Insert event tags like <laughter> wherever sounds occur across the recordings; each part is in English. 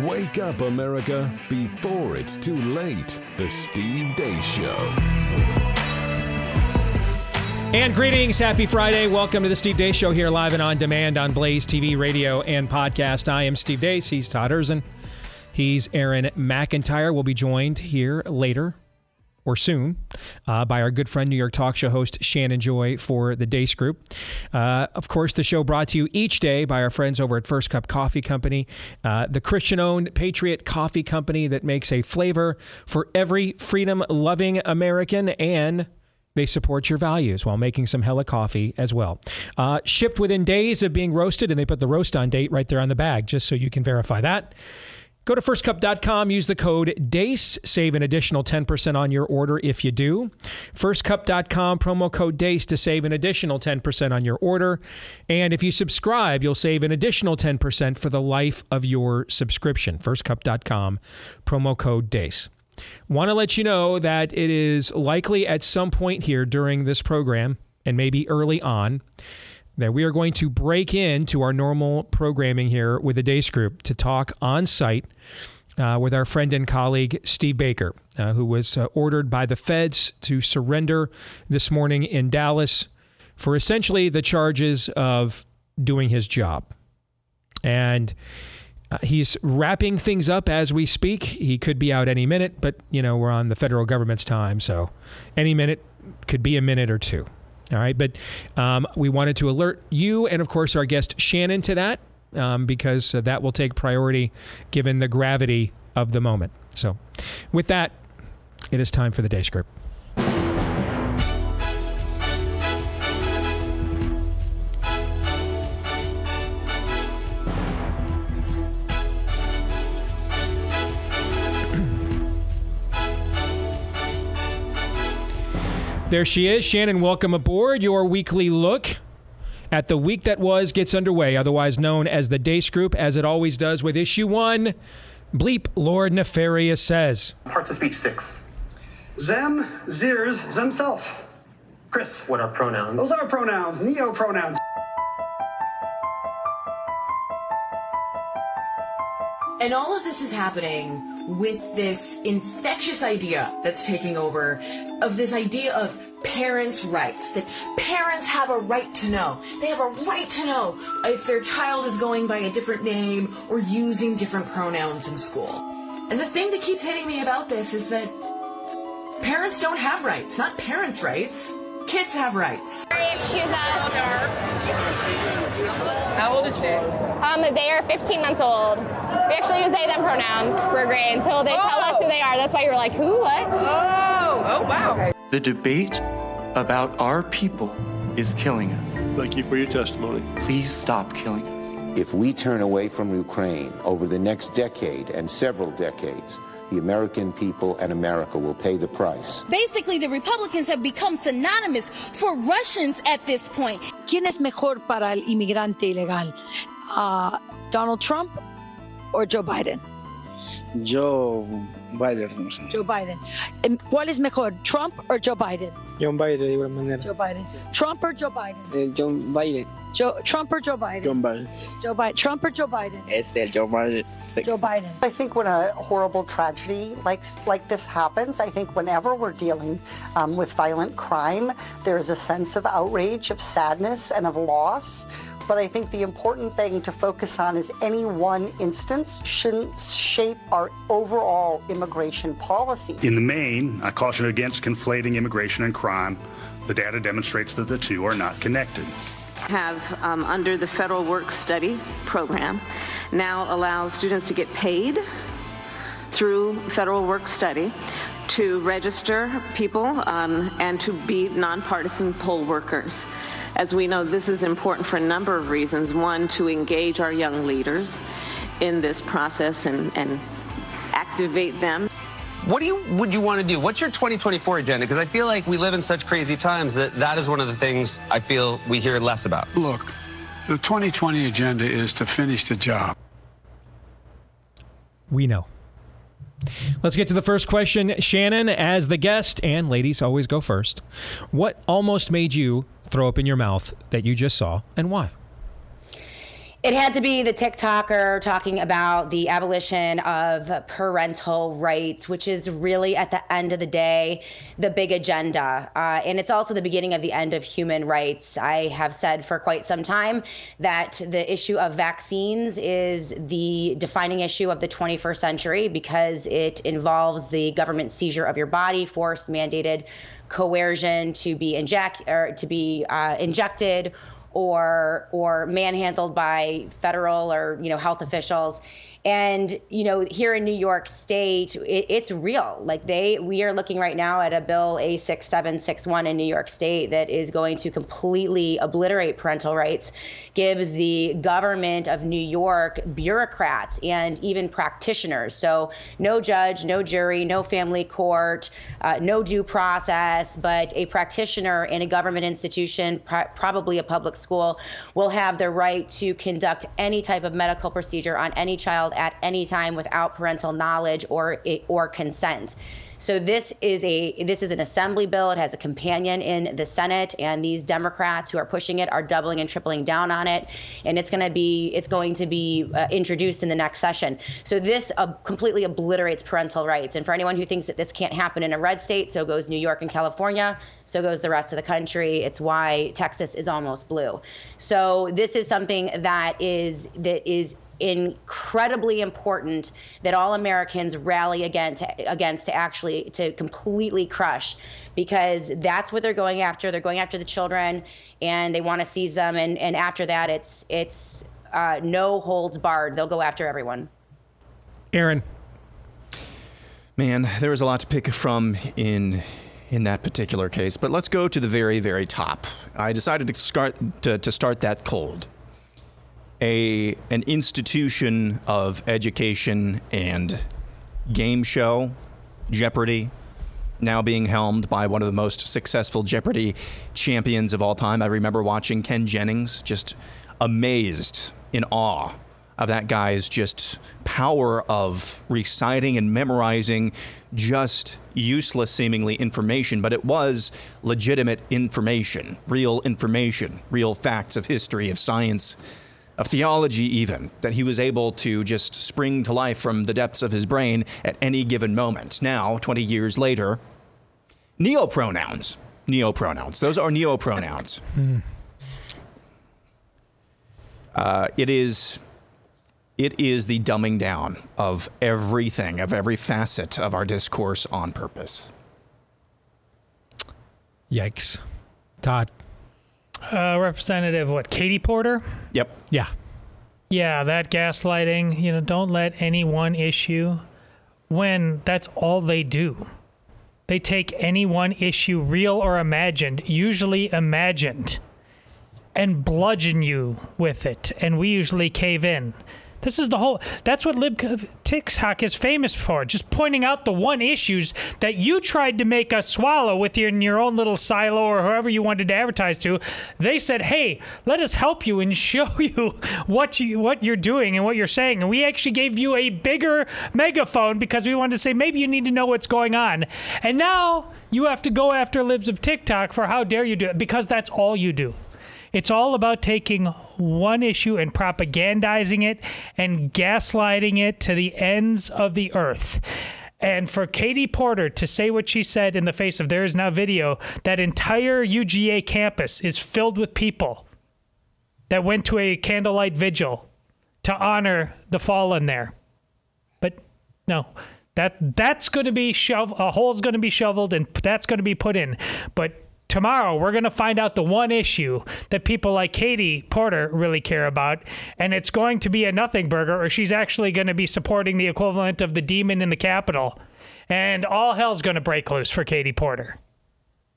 Wake up, America, before it's too late. The Steve Deace Show. And greetings, happy Friday. Welcome to the Steve Deace Show here live and on demand on Blaze TV, radio, and podcast. I am Steve Deace. He's Todd Erzen. He's Aaron McIntyre. We'll be joined here later or soon uh, by our good friend, New York talk show host Shannon Joy for the Deace Group. Uh, of course, the show brought to you each day by our friends over at First Cup Coffee Company, uh, the Christian owned Patriot Coffee Company that makes a flavor for every freedom loving American and they support your values while making some hella coffee as well. Uh, shipped within days of being roasted, and they put the roast on date right there on the bag, just so you can verify that. Go to firstcup.com, use the code DEACE, save an additional 10% on your order if you do. Firstcup.com, promo code DEACE to save an additional 10% on your order. And if you subscribe, you'll save an additional 10% for the life of your subscription. Firstcup.com, promo code DEACE. Want to let you know that it is likely at some point here during this program, and maybe early on, that we are going to break into our normal programming here with the Deace Group to talk on site uh, with our friend and colleague Steve Baker, uh, who was uh, ordered by the feds to surrender this morning in Dallas for essentially the charges of doing his job. And uh, he's wrapping things up as we speak. He could be out any minute, but you know we're on the federal government's time, so any minute could be a minute or two. All right, but um, we wanted to alert you and of course our guest Shannon to that um, because uh, that will take priority given the gravity of the moment. So, with that, it is time for the day script. There she is. Shannon, welcome aboard. Your weekly look at the week that was gets underway, otherwise known as the Deace Group, as it always does with issue one. Bleep Lord Nefarious says. Parts of speech six. Them, Zirs, Zemself. Chris. What are pronouns? Those are pronouns, neo pronouns. And all of this is happening with this infectious idea that's taking over of this idea of parents' rights. That parents have a right to know. They have a right to know if their child is going by a different name or using different pronouns in school. And the thing that keeps hitting me about this is that parents don't have rights, not parents' rights. Kids have rights. Excuse us. How old is she? Um, they are 15 months old. We actually use they them pronouns for grade until they tell us who they are. That's why you were like, who, what? Oh, oh wow. The debate about our people is killing us. Thank you for your testimony. Please stop killing us. If we turn away from Ukraine over the next decade and several decades, the American people and America will pay the price. Basically, the Republicans have become synonymous for Russians at this point. ¿Quién es mejor para el inmigrante ilegal? Uh, ¿Donald Trump or Joe Biden? Joe Biden. Joe Biden. ¿Cuál es mejor, Trump or Joe Biden? Joe Biden, de igual manera. Joe Biden. Trump or Joe Biden? Eh, Joe Biden. Joe, Trump or Joe Biden? Joe Biden. Joe Biden. Trump or Joe Biden? Es el Joe Biden. Joe Biden. I think when a horrible tragedy like like this happens, I think whenever we're dealing um, with violent crime, there is a sense of outrage, of sadness, and of loss. But I think the important thing to focus on is any one instance shouldn't shape our overall immigration policy. In the main, I caution against conflating immigration and crime. The data demonstrates that the two are not connected. Have um, under the federal work study program now allows students to get paid through federal work study to register people um, and to be nonpartisan poll workers. As we know, this is important for a number of reasons. One, to engage our young leaders in this process and, and activate them. What do you would you want to do? What's your 2024 agenda? Because I feel like we live in such crazy times that that is one of the things I feel we hear less about. Look, the 2020 agenda is to finish the job. We know. Let's get to the first question. Shannon, as the guest, and ladies always go first. What almost made you throw up in your mouth that you just saw, and why? It had to be the TikToker talking about the abolition of parental rights, which is really at the end of the day the big agenda. Uh, and it's also the beginning of the end of human rights. I have said for quite some time that the issue of vaccines is the defining issue of the 21st century because it involves the government seizure of your body, forced mandated coercion to be inject or to be uh, injected or or manhandled by federal or you know health officials and you know, here in New York State, it, it's real. Like they, we are looking right now at a bill A6761 in New York State that is going to completely obliterate parental rights, gives the government of New York bureaucrats and even practitioners. So no judge, no jury, no family court, uh, no due process, but a practitioner in a government institution, pr- probably a public school, will have the right to conduct any type of medical procedure on any child at any time without parental knowledge or or consent. So this is a this is an assembly bill. It has a companion in the Senate, and these Democrats who are pushing it are doubling and tripling down on it. And it's going to be it's going to be uh, introduced in the next session. So this uh, completely obliterates parental rights. And for anyone who thinks that this can't happen in a red state, so goes New York and California. So goes the rest of the country. It's why Texas is almost blue. So this is something that is that is incredibly important that all Americans rally against against to actually to completely crush because that's what they're going after. They're going after the children and they want to seize them and and after that it's it's uh, no holds barred. They'll go after everyone. Aaron Man, there was a lot to pick from in in that particular case, but let's go to the very, very top. I decided to start to, to start that cold a an institution of education and game show, Jeopardy, now being helmed by one of the most successful Jeopardy champions of all time. I remember watching Ken Jennings, just amazed in awe of that guy's just power of reciting and memorizing just useless seemingly information, but it was legitimate information, real information, real facts of history, of science of theology, even, that he was able to just spring to life from the depths of his brain at any given moment. Now, 20 years later, neopronouns. Neopronouns. Those are neopronouns. Hmm. Uh, it is. It is the dumbing down of everything, of every facet of our discourse on purpose. Yikes. Todd uh, Representative, what, Katie Porter? Yep. Yeah. Yeah, that gaslighting, you know, don't let any one issue, when that's all they do. They take any one issue, real or imagined, usually imagined, and bludgeon you with it. And we usually cave in. This is the whole. That's what Lib TikTok is famous for. Just pointing out the one issues that you tried to make us swallow with your, in your own little silo or whoever you wanted to advertise to. They said, "Hey, let us help you and <laughs> show you what you what you're doing and what you're saying." And we actually gave you a bigger megaphone because we wanted to say maybe you need to know what's going on. And now you have to go after libs of TikTok for how dare you do it because that's all you do. It's all about taking one issue and propagandizing it and gaslighting it to the ends of the earth. And for Katie Porter to say what she said in the face of there is now video, that entire UGA campus is filled with people that went to a candlelight vigil to honor the fallen there. But no, that that's going to be shov- a hole's going to be shoveled and that's going to be put in. But tomorrow we're going to find out the one issue that people like Katie Porter really care about, and it's going to be a nothing burger, or she's actually going to be supporting the equivalent of the demon in the Capitol, and all hell's going to break loose for Katie Porter.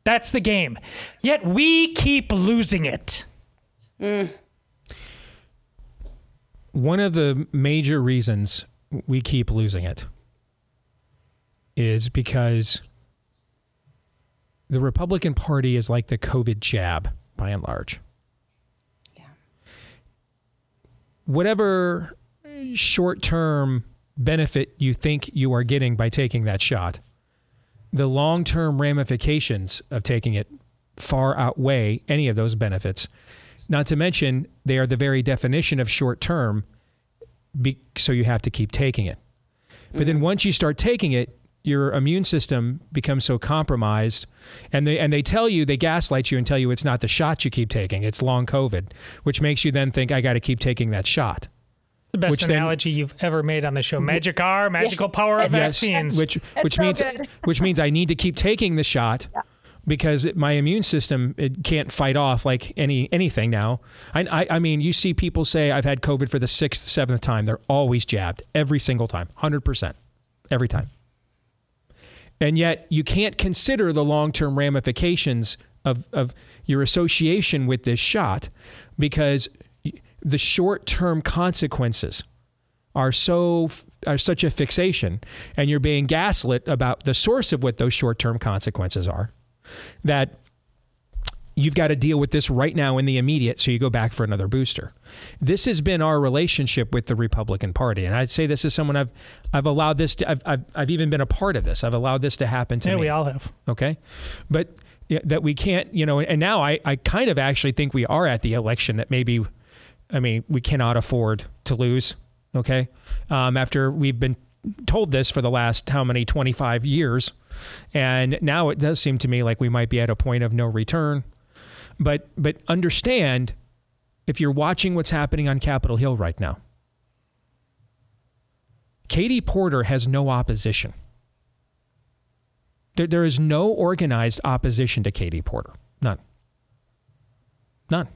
That's the game. Yet we keep losing it. Mm. One of the major reasons we keep losing it is because the Republican Party is like the COVID jab by and large. Yeah. Whatever short term benefit you think you are getting by taking that shot, the long term ramifications of taking it far outweigh any of those benefits. Not to mention, they are the very definition of short term, so you have to keep taking it. But then mm-hmm. once you start taking it, your immune system becomes so compromised, and they and they tell you they gaslight you and tell you it's not the shot you keep taking, it's long COVID, which makes you then think I got to keep taking that shot. The best Which then- analogy you've ever made on the show. Mm-hmm. Magic R, magical power of Yes, vaccines. which It's which so means good. <laughs> which means I need to keep taking the shot because it- my immune system it can't fight off like any anything now. I, I I mean, you see people say I've had COVID for the sixth, seventh time. They're always jabbed every single time, hundred percent, every time. And yet you can't consider the long term ramifications of, of your association with this shot because the short term consequences are so are such a fixation and you're being gaslit about the source of what those short-term consequences are that you've got to deal with this right now in the immediate so you go back for another booster. This has been our relationship with the republican party and i'd say this is someone i've i've allowed this to i've, I've, I've even been a part of this. I've allowed this to happen to Yeah, me. we all have. okay? But yeah, that we can't you know and now I, I kind of actually think we are at the election that maybe i mean we cannot afford to lose okay? Um, after we've been told this for the last how many 25 years and now it does seem to me like we might be at a point of no return but but understand if you're watching what's happening on capitol hill right now katie porter has no opposition there, there is no organized opposition to Katie Porter. None. None.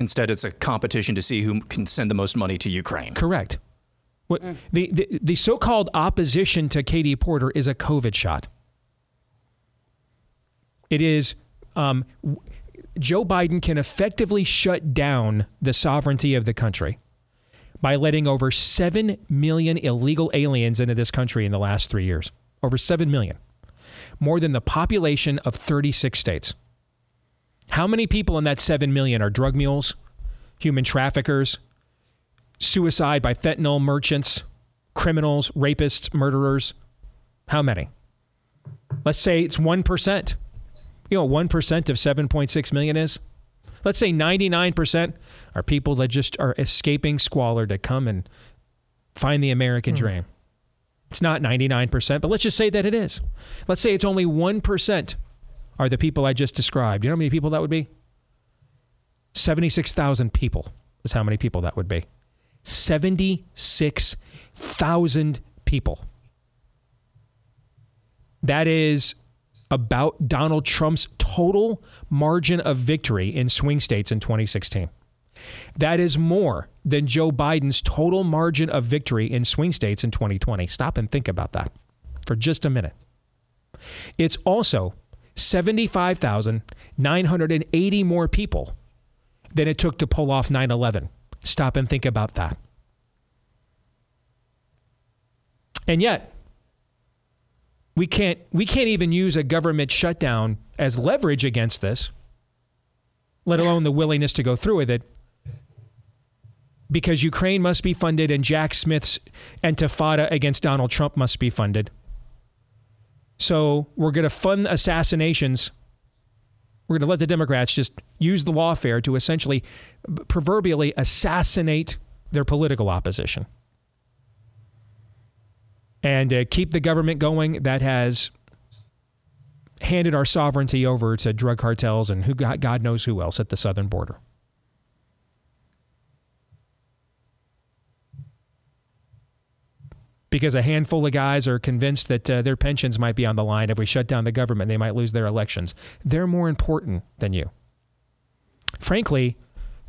Instead, it's a competition to see who can send the most money to Ukraine. Correct. What, the, the, the so called opposition to Katie Porter is a COVID shot. It is um, w- Joe Biden can effectively shut down the sovereignty of the country by letting over 7 million illegal aliens into this country in the last three years. Over 7 million. More than the population of 36 states. How many people in that 7 million are drug mules, human traffickers, suicide by fentanyl merchants, criminals, rapists, murderers? How many? Let's say it's 1%. You know, 1% of 7.6 million is? Let's say 99% are people that just are escaping squalor to come and find the American hmm. dream. It's not 99%, but let's just say that it is. Let's say it's only 1% are the people I just described. You know how many people that would be? 76,000 people is how many people that would be. 76,000 people. That is about Donald Trump's total margin of victory in swing states in 2016. That is more than Joe Biden's total margin of victory in swing states in 2020. Stop and think about that for just a minute. It's also 75,980 more people than it took to pull off 9 11. Stop and think about that. And yet, we can't, we can't even use a government shutdown as leverage against this, let alone the willingness to go through with it, because Ukraine must be funded and Jack Smith's intifada against Donald Trump must be funded. So we're going to fund assassinations. We're going to let the Democrats just use the lawfare to essentially, proverbially, assassinate their political opposition and uh, keep the government going that has handed our sovereignty over to drug cartels and who God, knows who else at the southern border. Because a handful of guys are convinced that uh, their pensions might be on the line if we shut down the government, they might lose their elections. They're more important than you. Frankly,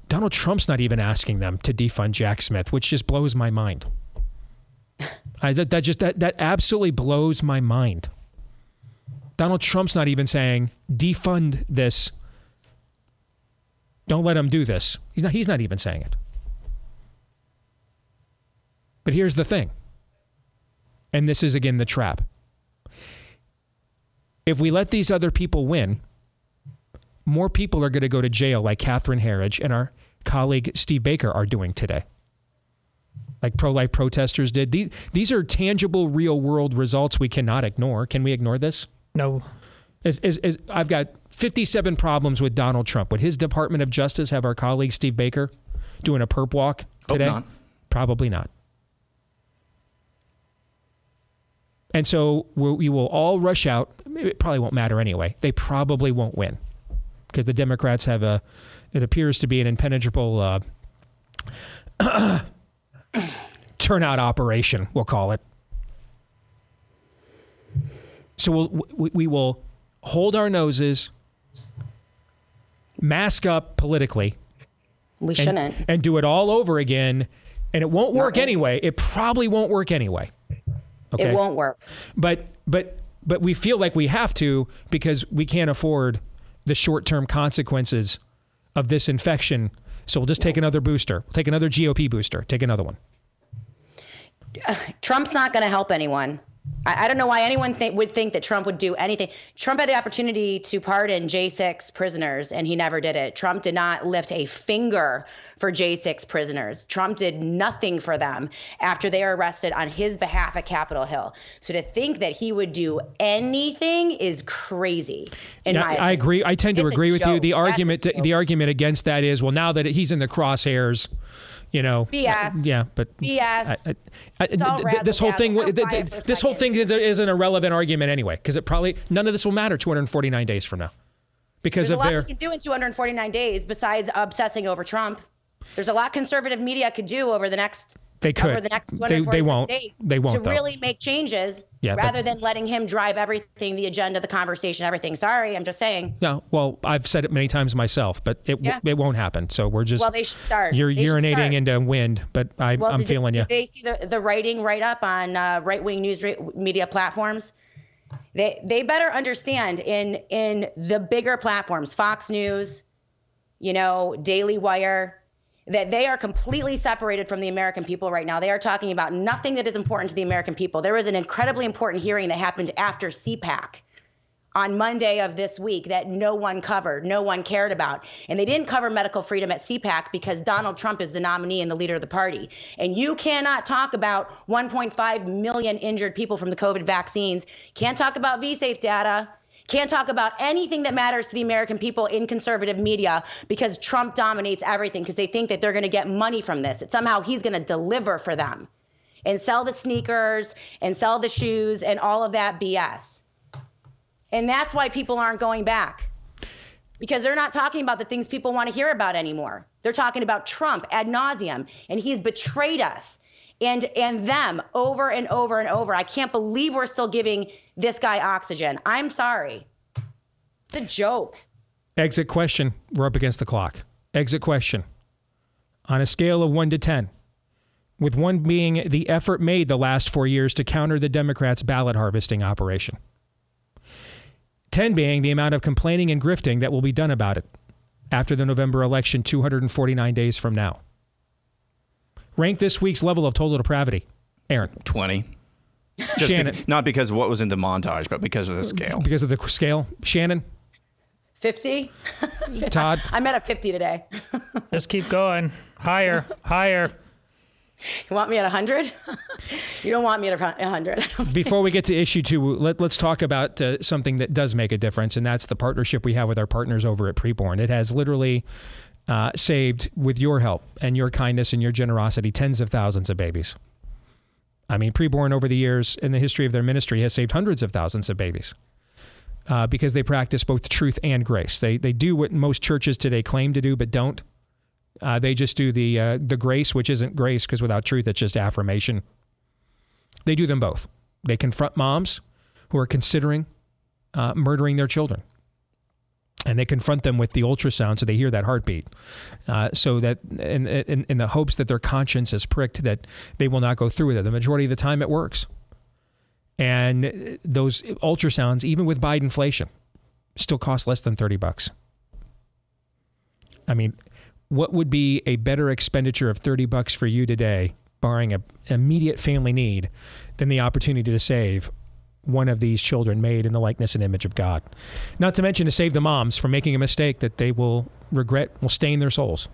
Donald Trump's not even asking them to defund Jack Smith, which just blows my mind. I, that, that just that that absolutely blows my mind. Donald Trump's not even saying defund this. Don't let him do this. He's not. He's not even saying it. But here's the thing. And this is again the trap. If we let these other people win, more people are going to go to jail, like Catherine Herridge and our colleague Steve Baker are doing today like pro life protesters did. These, these are tangible, real world results we cannot ignore. Can we ignore this? No. Is, is, is, I've got 57 problems with Donald Trump. Would his Department of Justice have our colleague Steve Baker doing a perp walk today? not. Probably not. And so we we will all rush out. It probably won't matter anyway. They probably won't win because the Democrats have a, it appears to be an impenetrable uh, <clears throat> turnout operation, we'll call it. So we'll, we, we will hold our noses, mask up politically. We and- shouldn't. And do it all over again. And it won't work anyway. It probably won't work anyway. It won't work. But but but we feel like we have to because we can't afford the short-term consequences of this infection. So we'll just take another booster. We'll Take another GOP booster. Take another one. Trump's not going to help anyone. I, I don't know why anyone th- would think that Trump would do anything. Trump had the opportunity to pardon J6 prisoners, and he never did it. Trump did not lift a finger for J6 prisoners. Trump did nothing for them after they were arrested on his behalf at Capitol Hill. So to think that he would do anything is crazy. In Yeah, my I agree. I tend to It's agree with you. The That's argument the argument against that is well now that he's in the crosshairs, you know. Uh, BS. Yeah, but BS. I, I, I, th- th- this whole thing th- this whole thing is, is an irrelevant argument anyway, because it probably none of this will matter 249 days from now, because There's a of lot their we can do in 249 days besides obsessing over Trump. There's a lot conservative media could do over the next They could. over the next They- 247 they won't. days They won't, to though. really make changes Yeah, but- rather than letting him drive everything, the agenda, the conversation, everything. Sorry, I'm just saying. No, well, I've said it many times myself, but it Yeah. it won't happen. So we're just Well, they should start. You're They urinating into wind, but I, Well, did, feeling you. they see the, the writing right up on uh, right wing news ra- media platforms? They they better understand in in the bigger platforms, Fox News, you know, Daily Wire, that they are completely separated from the American people right now. They are talking about nothing that is important to the American people. There was an incredibly important hearing that happened after CPAC on Monday of this week that no one covered, no one cared about. And they didn't cover medical freedom at CPAC because Donald Trump is the nominee and the leader of the party. And you cannot talk about 1.5 million injured people from the COVID vaccines, can't talk about V-safe data. Can't talk about anything that matters to the American people in conservative media because Trump dominates everything because they think that they're going to get money from this. That somehow he's going to deliver for them and sell the sneakers and sell the shoes and all of that BS. And that's why people aren't going back because they're not talking about the things people want to hear about anymore. They're talking about Trump ad nauseum, and he's betrayed us and and them over and over and over. I can't believe we're still giving this guy oxygen. I'm sorry. It's a joke. Exit question. We're up against the clock. Exit question. On a scale of 1 to 10, with 1 being the effort made the last four years to counter the Democrats' ballot harvesting operation, 10 being the amount of complaining and grifting that will be done about it after the November election 249 days from now. Rank this week's level of total depravity. Aaron. 20. Just Shannon. bec- not because of what was in the montage, but because of the scale. Because of the scale. Shannon. 50? <laughs> Todd? <laughs> I'm at a 50 today. <laughs> Just keep going. Higher, higher. You want me at 100? you don't want me at 100. Before we get to issue two, let, let's talk about uh, something that does make a difference, and that's the partnership we have with our partners over at Preborn. It has literally uh, saved, with your help and your kindness and your generosity, tens of thousands of babies. I mean, Preborn over the years in the history of their ministry has saved hundreds of thousands of babies uh, because they practice both truth and grace. They, they do what most churches today claim to do, but don't. Uh, they just do the uh, the grace, which isn't grace because without truth, it's just affirmation. They do them both. They confront moms who are considering uh, murdering their children, and they confront them with the ultrasound so they hear that heartbeat, uh, so that in, in in the hopes that their conscience is pricked that they will not go through with it. The majority of the time, it works. And those ultrasounds, even with Biden inflation, still cost less than thirty bucks. I mean, what would be a better expenditure of 30 bucks for you today, barring an immediate family need, than the opportunity to save one of these children made in the likeness and image of God? Not to mention to save the moms from making a mistake that they will regret, will stain their souls.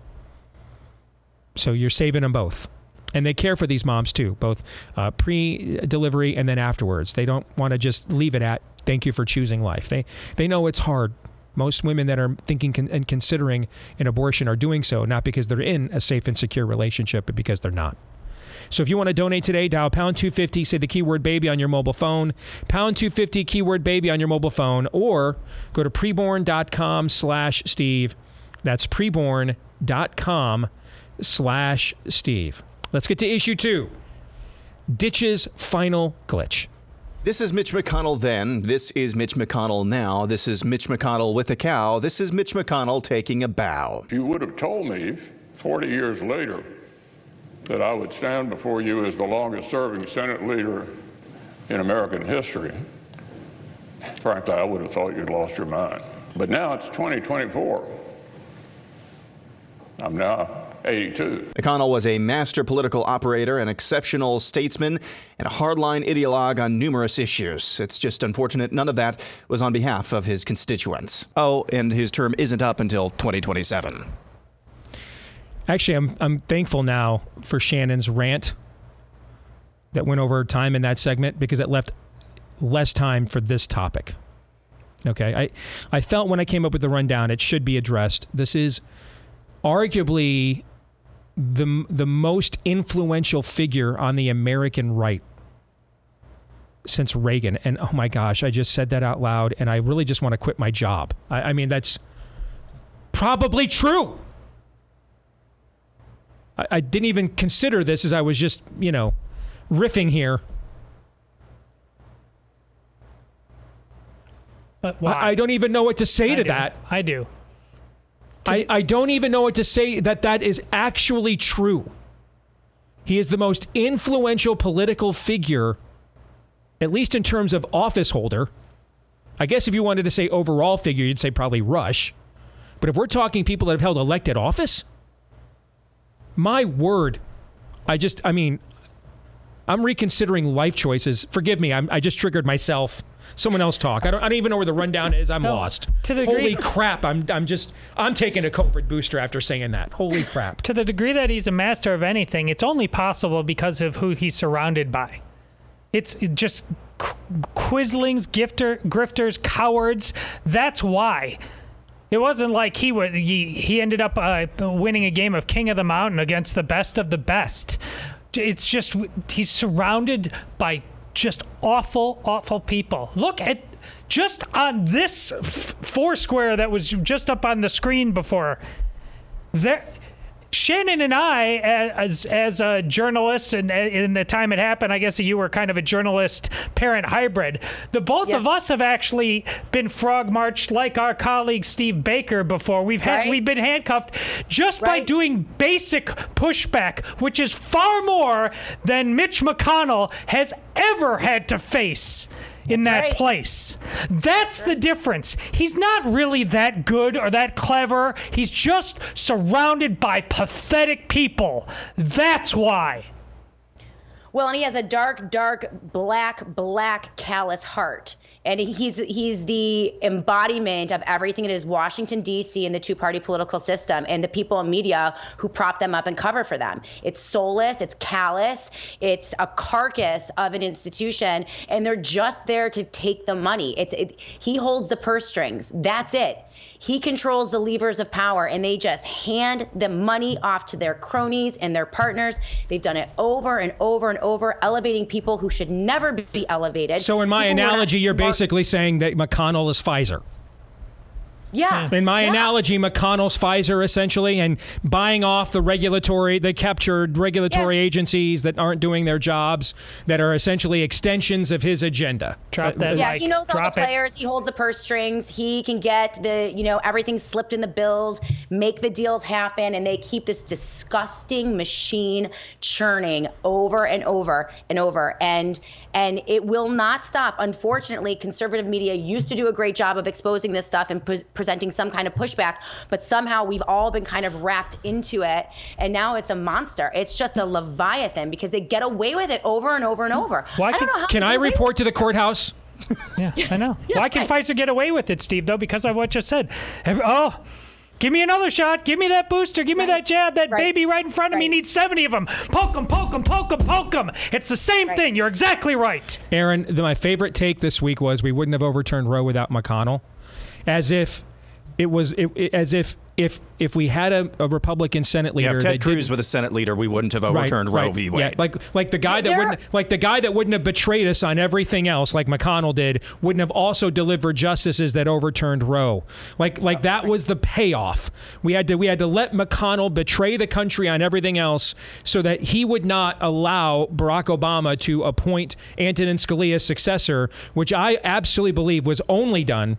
So you're saving them both. And they care for these moms too, both uh, pre-delivery and then afterwards. They don't want to just leave it at "Thank you for choosing life." They they know it's hard. Most women that are thinking con- and considering an abortion are doing so not because they're in a safe and secure relationship, but because they're not. So if you want to donate today, dial pound 250, say the keyword baby on your mobile phone, pound 250 keyword baby on your mobile phone, or go to preborn.com slash Steve. That's preborn.com slash Steve. Let's get to issue two. Ditch's final glitch. This is Mitch McConnell then. This is Mitch McConnell now. This is Mitch McConnell with a cow. This is Mitch McConnell taking a bow. If you would have told me 40 years later that I would stand before you as the longest serving Senate leader in American history, frankly, I would have thought you'd lost your mind. But now it's 2024. I'm now 82. McConnell was a master political operator, an exceptional statesman, and a hardline ideologue on numerous issues. It's just unfortunate none of that was on behalf of his constituents. Oh, and his term isn't up until 2027. Actually, I'm I'm thankful now for Shannon's rant that went over time in that segment because it left less time for this topic. Okay, I I felt when I came up with the rundown it should be addressed. This is arguably the the most influential figure on the American right since Reagan. And oh my gosh, I just said that out loud, and I really just want to quit my job. I, I mean, that's probably true. I, I didn't even consider this as I was just, you know, riffing here. But why? I, I don't even know what to say I to do. that. I do. I, I don't even know what to say that that is actually true. He is the most influential political figure, at least in terms of office holder. I guess if you wanted to say overall figure, you'd say probably Rush. But if we're talking people that have held elected office, my word, I just, I mean, I'm reconsidering life choices. Forgive me, I'm, I just triggered myself. Someone else talk. I don't, I don't even know where the rundown is. I'm lost. to the Holy crap! I'm, I'm just, I'm taking a COVID booster after saying that. Holy crap! To the degree that he's a master of anything, it's only possible because of who he's surrounded by. It's just qu- quislings, gifter, grifters, cowards. That's why. It wasn't like he was. He, he ended up uh, winning a game of King of the Mountain against the best of the best. It's just he's surrounded by just awful, awful people. Look at just on this f- four-square that was just up on the screen before. There, Shannon and I, as as a journalist, and in the time it happened, I guess you were kind of a journalist parent hybrid. The both of us have actually been frog marched like our colleague Steve Baker before. We've had Right. we've been handcuffed just by doing basic pushback, which is far more than Mitch McConnell has ever had to face in that place. That's the difference. He's not really that good or that clever. He's just surrounded by pathetic people. That's why. Well, and he has a dark, dark, black, black, callous heart. And he's he's the embodiment of everything that is Washington D.C. and the two-party political system, and the people in media who prop them up and cover for them. It's soulless, it's callous, it's a carcass of an institution, and they're just there to take the money. It's it, he holds the purse strings. That's it. He controls the levers of power, and they just hand the money off to their cronies and their partners. They've done it over and over and over, elevating people who should never be elevated. So, in my People who are not analogy, you're smart- basically saying that McConnell is Pfizer. Yeah. In my yeah. analogy, McConnell's Pfizer essentially, and buying off the regulatory, the captured regulatory agencies that aren't doing their jobs, that are essentially extensions of his agenda. Drop Uh, Yeah, he knows all the players. He holds the purse strings. He can get the, you know, everything slipped in the bills, make the deals happen, and they keep this disgusting machine churning over and over and over. And and it will not stop. Unfortunately, conservative media used to do a great job of exposing this stuff and pre- presenting some kind of pushback, but somehow we've all been kind of wrapped into it, and now it's a monster. It's just a leviathan because they get away with it over and over and over. Why I don't can- know how Can I get away with report to the courthouse? Yeah, I know. <laughs> Why can Pfizer get away with it, Steve? Though because of what you said. Every, oh, Give me another shot. Give me that booster. Give me that jab. That baby right in front of me needs 70 of them. Poke them, poke them, poke them, poke them. It's the same thing. You're exactly right. Aaron, the, my favorite take this week was we wouldn't have overturned Roe without McConnell, as if it was it, it- as if if if we had a, a Republican Senate leader Yeah, if that Ted Cruz didn't- was the Senate leader, we wouldn't have Right, overturned Roe right. v. Wade. Yeah, like like the guy that wouldn't like the guy that wouldn't have betrayed us on everything else, like McConnell did, wouldn't have also delivered justices that overturned Roe. Like like that was the payoff. We had to we had to let McConnell betray the country on everything else, so that he would not allow Barack Obama to appoint Antonin Scalia's successor, which I absolutely believe was only done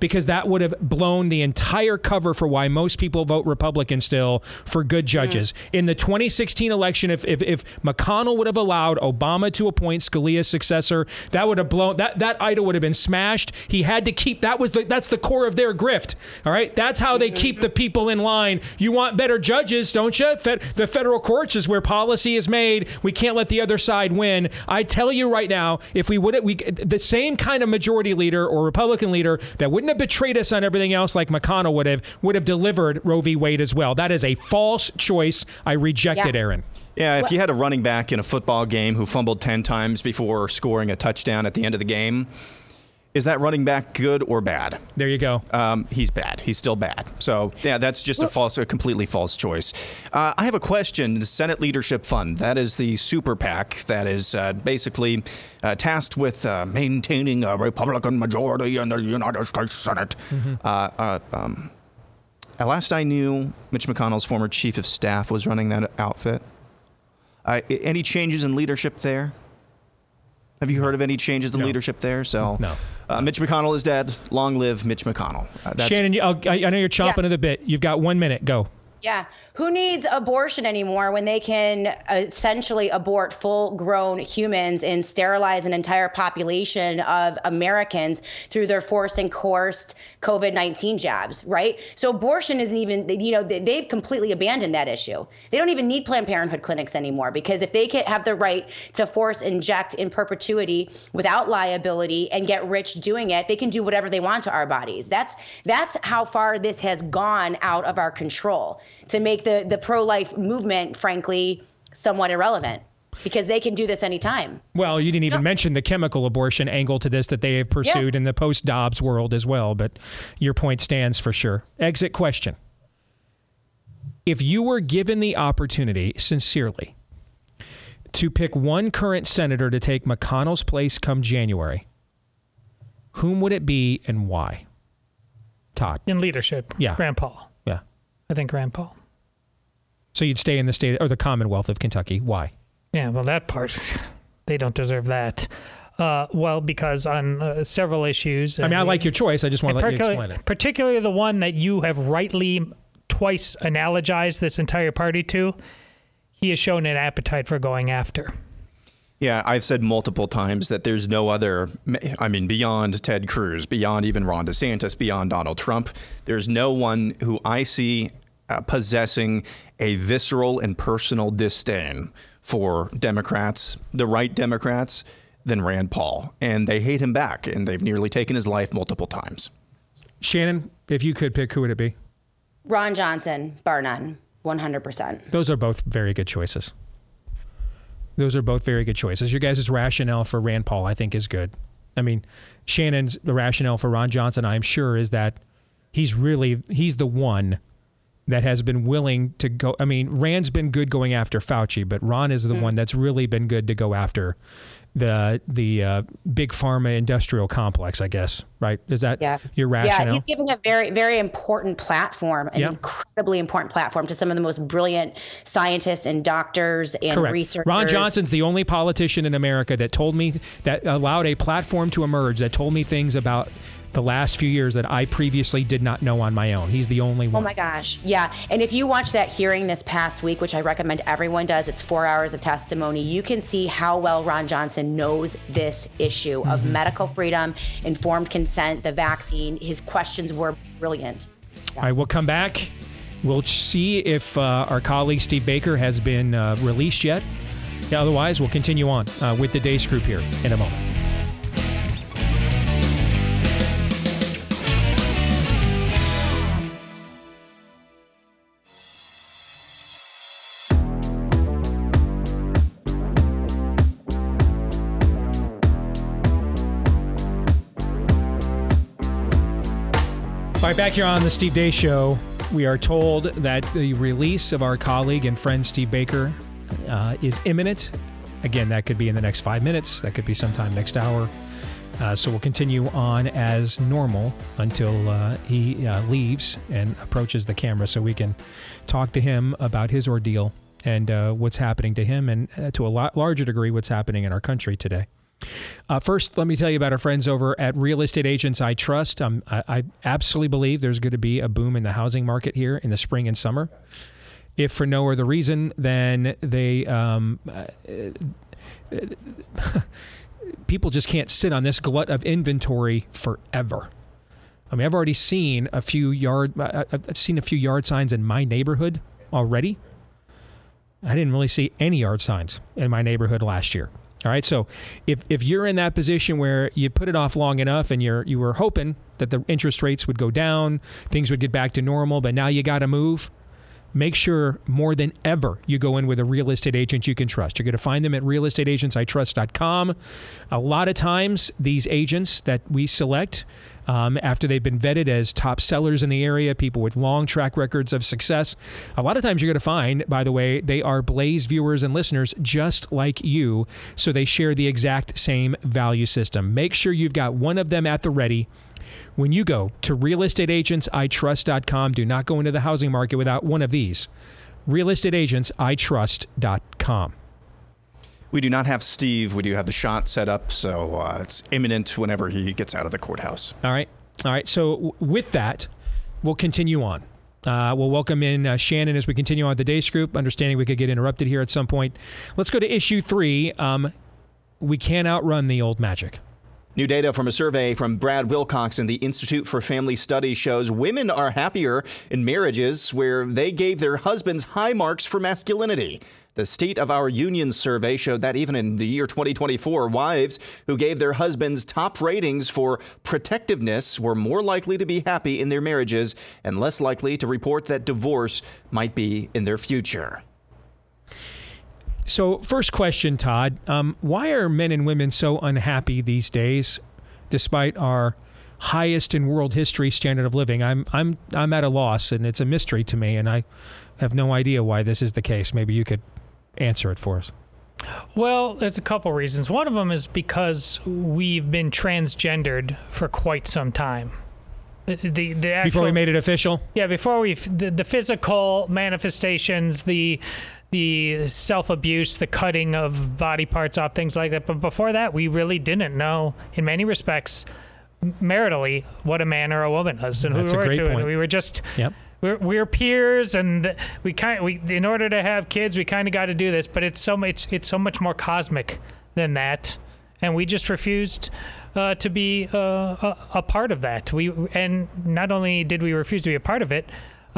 because that would have blown the entire cover for why most people vote Republican still for good hmm. judges. In the 2016 election, if, if, if McConnell would have allowed Obama to appoint Scalia's successor, that would have blown that that idol would have been smashed. He had to keep that was the that's the core of their grift. All right, that's how they mm-hmm. keep the people in line. You want better judges, don't you? Fed, the federal courts is where policy is made. We can't let the other side win. I tell you right now, if we would we the same kind of majority leader or Republican leader that wouldn't have betrayed us on everything else like McConnell would have would have delivered Roe v. Wade as well. That is a false choice. I reject it, Aaron. Yeah, if you had a running back in a football game who fumbled 10 times before scoring a touchdown at the end of the game, is that running back good or bad? There you go. Um, he's bad. He's still bad. So, yeah, that's just a false, a completely false choice. Uh, I have a question. The Senate Leadership Fund, that is the super PAC that is uh, basically uh, tasked with uh, maintaining a Republican majority in the United States Senate. Uh, uh, um, at last I knew, Mitch McConnell's former chief of staff was running that outfit. Uh, any changes in leadership there? Have you heard of any changes in leadership there? So, No. Uh, Mitch McConnell is dead. Long live Mitch McConnell. Uh, that's- Shannon, you- I'll- I, I know you're chomping Yeah. at the bit. You've got one minute. Go. Yeah. Who needs abortion anymore when they can essentially abort full grown humans and sterilize an entire population of Americans through their forced and coerced COVID 19 jabs, right? So abortion isn't even, you know, they- they've completely abandoned that issue. They don't even need Planned Parenthood clinics anymore because if they can have the right to force inject in perpetuity without liability and get rich doing it, they can do whatever they want to our bodies. That's that's how far this has gone out of our control to make the the pro life movement, frankly, somewhat irrelevant because they can do this anytime. Well, you didn't even mention the chemical abortion angle to this that they have pursued in the post Dobbs world as well, but your point stands for sure. Exit question. If you were given the opportunity, sincerely, to pick one current senator to take McConnell's place come January, whom would it be and why? Todd. In leadership, Yeah. Rand Paul. Yeah. I think Rand Paul. So you'd stay in the state or the Commonwealth of Kentucky. Why? Yeah, well, that part, <laughs> they don't deserve that. Uh, well, because on uh, several issues. I mean, I like your choice. I just want to let you particularly- explain it. Particularly the one that you have rightly twice analogized this entire party to. He has shown an appetite for going after. Yeah, I've said multiple times that there's no other, I mean, beyond Ted Cruz, beyond even Ron DeSantis, beyond Donald Trump, there's no one who I see uh, possessing a visceral and personal disdain for Democrats, the right Democrats, than Rand Paul. And they hate him back, and they've nearly taken his life multiple times. Shannon, if you could pick, who would it be? Ron Johnson, bar none, 100%. Those are both very good choices. Those are both very good choices. Your guys' rationale for Rand Paul, I think, is good. I mean, Shannon's the rationale for Ron Johnson, I'm sure, is that he's really he's the one that has been willing to go. I mean, Rand's been good going after Fauci, but Ron is the one that's really been good to go after the the uh, big pharma industrial complex. I guess right? Is that Yeah. your rationale? Yeah, he's giving a very, very important platform, an Yeah. incredibly important platform to some of the most brilliant scientists and doctors and Correct. researchers. Ron Johnson's the only politician in America that told me that allowed a platform to emerge that told me things about the last few years that I previously did not know on my own. He's the only Oh one. my gosh. Yeah. And if you watch that hearing this past week, which I recommend everyone does, it's four hours of testimony, you can see how well Ron Johnson knows this issue of Mm-hmm. medical freedom, informed consent, the vaccine. His questions were brilliant. All right, we'll come back. We'll see if uh, our colleague Steve Baker has been uh, released yet. Yeah, otherwise, we'll continue on uh, with the Deace Group here in a moment. All right, back here on the Steve Deace Show, we are told that the release of our colleague and friend Steve Baker uh, is imminent. Again, that could be in the next five minutes, that could be sometime next hour. Uh, so we'll continue on as normal until uh, he uh, leaves and approaches the camera so we can talk to him about his ordeal and uh, what's happening to him and uh, to a lot larger degree what's happening in our country today. Uh, first, let me tell you about our friends over at Real Estate Agents I Trust. Um, I, I absolutely believe there's going to be a boom in the housing market here in the spring and summer. If for no other reason than they, um, uh, <laughs> people just can't sit on this glut of inventory forever. I mean, I've already seen a few yard, I've seen a few yard signs in my neighborhood already. I didn't really see any yard signs in my neighborhood last year. All right, so if, if you're in that position where you put it off long enough and you're you were hoping that the interest rates would go down, things would get back to normal, but now you got to move, make sure more than ever you go in with a real estate agent you can trust. You're going to find them at realestateagentsitrust.com. A lot of times, these agents that we select, um, after they've been vetted as top sellers in the area, people with long track records of success, a lot of times you're going to find, by the way, they are Blaze viewers and listeners just like you. So they share the exact same value system. Make sure you've got one of them at the ready. When you go to realestateagentsitrust.com, do not go into the housing market without one of these. Realestateagentsitrust.com. We do not have Steve. We do have the shot set up, so uh, it's imminent whenever he gets out of the courthouse. All right. All right. So, w- with that, we'll continue on. Uh, we'll welcome in uh, Shannon as we continue on with the Deace Group, understanding we could get interrupted here at some point. Let's go to issue three. Um, we can't outrun the old magic. New data from a survey from Brad Wilcox and the Institute for Family Studies shows women are happier in marriages where they gave their husbands high marks for masculinity. The State of Our Union survey showed that even in the year 2024, wives who gave their husbands top ratings for protectiveness were more likely to be happy in their marriages and less likely to report that divorce might be in their future. So, first question, Todd. Um, why are men and women so unhappy these days, despite our highest in world history standard of living? I'm I'm I'm at a loss, and it's a mystery to me, and I have no idea why this is the case. Maybe you could answer it for us. Well, there's a couple reasons. One of them is because we've been transgendered for quite some time. The, the, actual, Before we made it official. Yeah, before we the, the physical manifestations, the the self abuse, the cutting of body parts off, things like that. But before that, we really didn't know, in many respects, maritally, what a man or a woman does and That's who we were to. point. We were just Yep. We're, we're peers and we kind we in order to have kids we kind of got to do this but it's so much it's so much more cosmic than that. And we just refused uh, to be uh, a, a part of that. We and not only did we refuse to be a part of it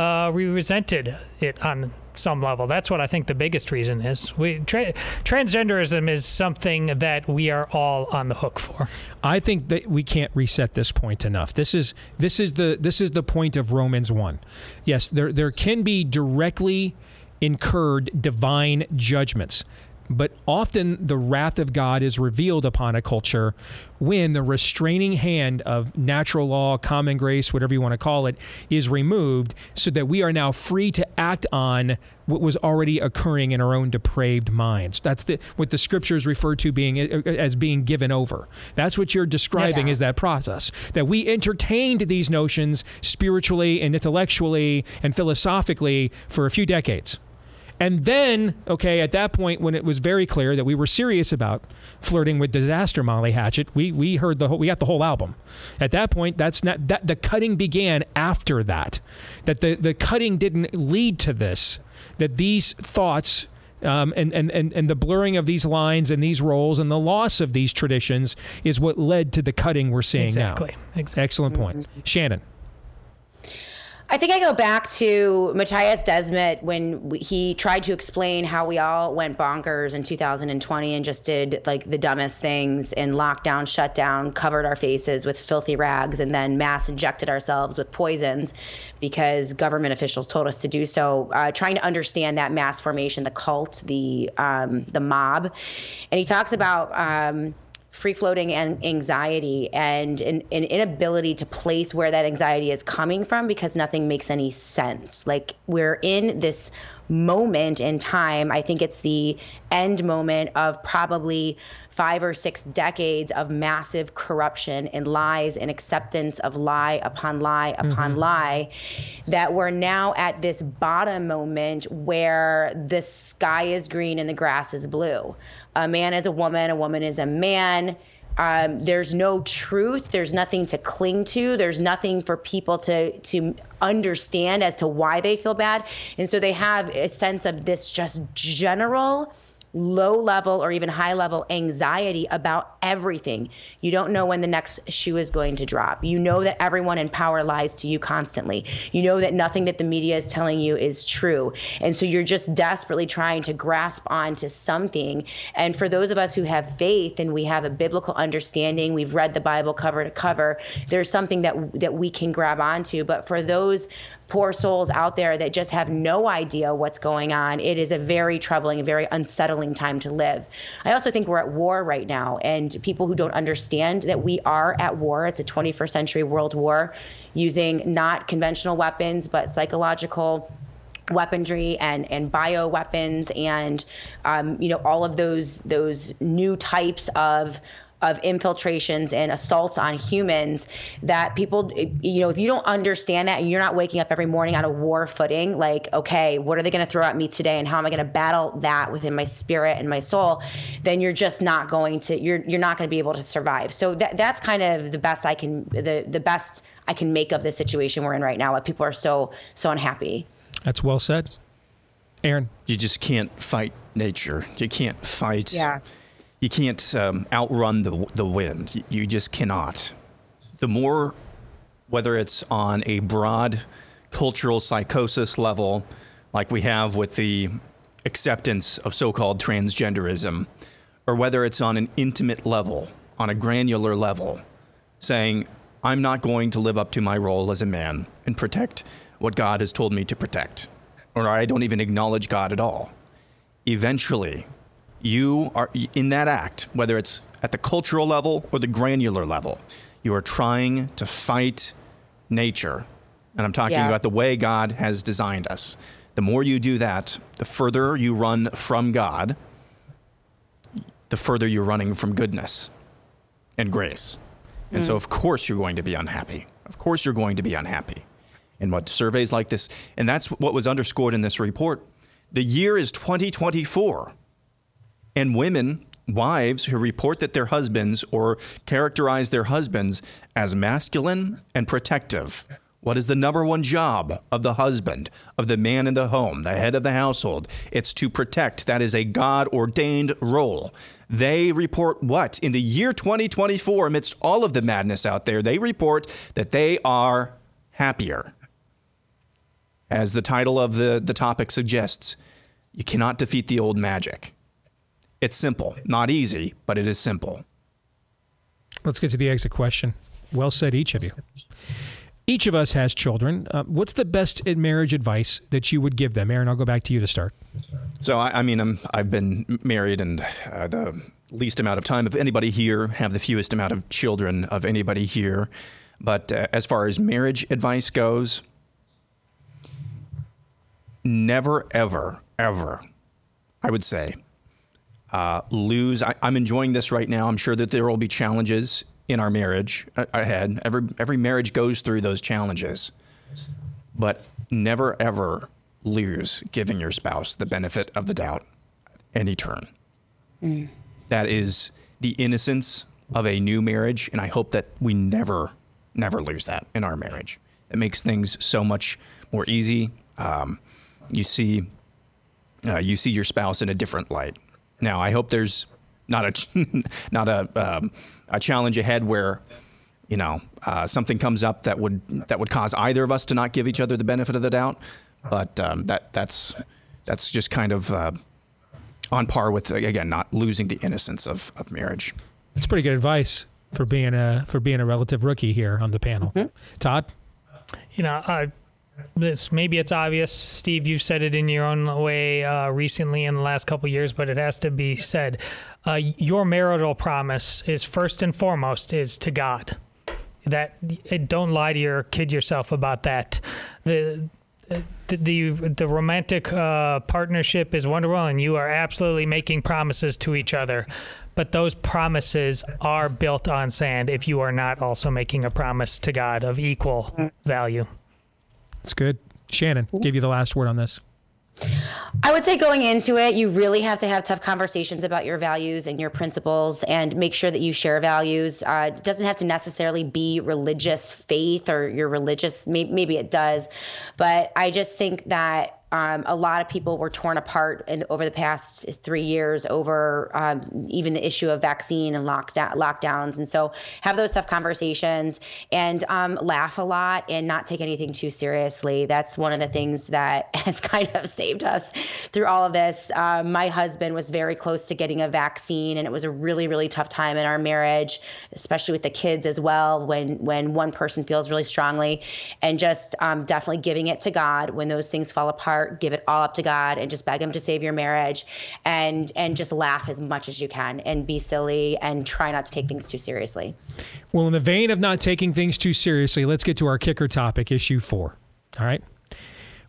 uh, we resented it on some level that's what i think the biggest reason is we tra- transgenderism is something that we are all on the hook for I think that we can't reset this point enough. This is this is the this is the point of Romans 1. Yes, there there can be directly incurred divine judgments. But often the wrath of God is revealed upon a culture when the restraining hand of natural law, common grace, whatever you want to call it, is removed so that we are now free to act on what was already occurring in our own depraved minds. That's the what the scriptures refer to being uh, uh, as being given over. That's what you're describing Yes. is that process. That we entertained these notions spiritually and intellectually and philosophically for a few decades. And then, okay, at that point, when it was very clear that we were serious about flirting with disaster, Molly Hatchet, we we heard the whole, we got the whole album. At that point, that's not that the cutting began after that. That the the cutting didn't lead to this. That these thoughts. Um, and, and, and, and the blurring of these lines and these roles and the loss of these traditions is what led to the cutting we're seeing Exactly. now. Exactly. Excellent point. Shannon. I think I go back to Matthias Desmet when he tried to explain how we all went bonkers in 2020 and just did like the dumbest things and lockdown, shutdown, covered our faces with filthy rags, and then mass injected ourselves with poisons because government officials told us to do so. Uh, trying to understand that mass formation, the cult, the um, the mob, and he talks about. Um, free floating and anxiety and an, an inability to place where that anxiety is coming from because nothing makes any sense. Like we're in this moment in time. I think it's the end moment of probably five or six decades of massive corruption and lies and acceptance of lie upon lie upon Mhm. lie that we're now at this bottom moment where the sky is green and the grass is blue. A man is a woman, a woman is a man. Um, there's no truth. There's nothing to cling to. There's nothing for people to to understand as to why they feel bad, and so they have a sense of this just general low level or even high level anxiety about everything. You don't know when the next shoe is going to drop. You know that everyone in power lies to you constantly. You know that nothing that the media is telling you is true. And so you're just desperately trying to grasp onto something. And for those of us who have faith and we have a biblical understanding, we've read the Bible cover to cover, there's something that that we can grab onto. But for those poor souls out there that just have no idea what's going on, it is a very troubling, very unsettling time to live. I also think we're at war right now, and people who don't understand that we are at war, it's a 21st century world war using not conventional weapons, but psychological weaponry and and bio weapons and um, you know all of those those new types of of infiltrations and assaults on humans that people you know if you don't understand that and you're not waking up every morning on a war footing like okay what are they going to throw at me today and how am i going to battle that within my spirit and my soul then you're just not going to you're you're not going to be able to survive so that that's kind of the best i can the the best i can make of the situation we're in right now why people are so so unhappy That's well said. Aaron. You just can't fight nature. You can't fight. Yeah. You can't um, outrun the the wind. You- You just cannot. The more, whether it's on a broad cultural psychosis level, like we have with the acceptance of so-called transgenderism, or whether it's on an intimate level, on a granular level, saying, I'm not going to live up to my role as a man and protect what God has told me to protect, or I don't even acknowledge God at all. Eventually, you are in that act, whether it's at the cultural level or the granular level, you are trying to fight nature. And I'm talking Yeah. about the way God has designed us. The more you do that, the further you run from God, the further you're running from goodness and grace. And so, Mm. of course, you're going to be unhappy. Of course, you're going to be unhappy. And what surveys like this, and that's what was underscored in this report. The year is 2024. And women, wives who report that their husbands or characterize their husbands as masculine and protective. What is the number one job of the husband, of the man in the home, the head of the household? It's to protect. That is a God ordained role. They report what? In the year 2024, amidst all of the madness out there, they report that they are happier. As the title of the, the topic suggests, you cannot defeat the old magic. It's simple, not easy, but it is simple. Let's get to the exit question. Well said, each of you. Each of us has children. Uh, what's the best marriage advice that you would give them? Aaron, I'll go back to you to start. So, I, I mean, I'm, I've been married and uh, the least amount of time of anybody here, have the fewest amount of children of anybody here. But uh, as far as marriage advice goes, never, ever, ever, I would say, uh, lose. I, I'm enjoying this right now. I'm sure that there will be challenges in our marriage ahead. Every every marriage goes through those challenges, but never ever lose giving your spouse the benefit of the doubt any turn. That is the innocence of a new marriage, and I hope that we never, never lose that in our marriage. It makes things so much more easy. Um, you see, uh, you see your spouse in a different light. Now, I hope there's not a <laughs> not a um, a challenge ahead where you know uh, something comes up that would that would cause either of us to not give each other the benefit of the doubt. But um, that that's that's just kind of uh, on par with again not losing the innocence of, of marriage. That's pretty good advice for being a for being a relative rookie here on the panel. Todd, You know, uh, this maybe it's obvious, Steve. You've said it in your own way uh, recently in the last couple years, but it has to be said. uh, your marital promise is first and foremost is to God. That don't lie to your kid yourself about that. The the the, the romantic uh, partnership is wonderful, and you are absolutely making promises to each other. But those promises are built on sand if you are not also making a promise to God of equal value. That's good. Shannon, give you the last word on this. I would say going into it, you really have to have tough conversations about your values and your principles and make sure that you share values. Uh, it doesn't have to necessarily be religious faith or your religious, maybe, maybe it does. But I just think that um, a lot of people were torn apart in, over the past three years over um, even the issue of vaccine and lockdown, lockdowns. And so have those tough conversations and um, laugh a lot and not take anything too seriously. That's one of the things that <laughs> has kind of saved us through all of this. Um, my husband was very close to getting a vaccine, and it was a really, really tough time in our marriage, especially with the kids as well. When when one person feels really strongly, and just um, definitely giving it to God when those things fall apart give it all up to God and just beg him to save your marriage and and just laugh as much as you can and be silly and try not to take things too seriously. Well, in the vein of not taking things too seriously, let's get to our kicker topic, issue 4. All right?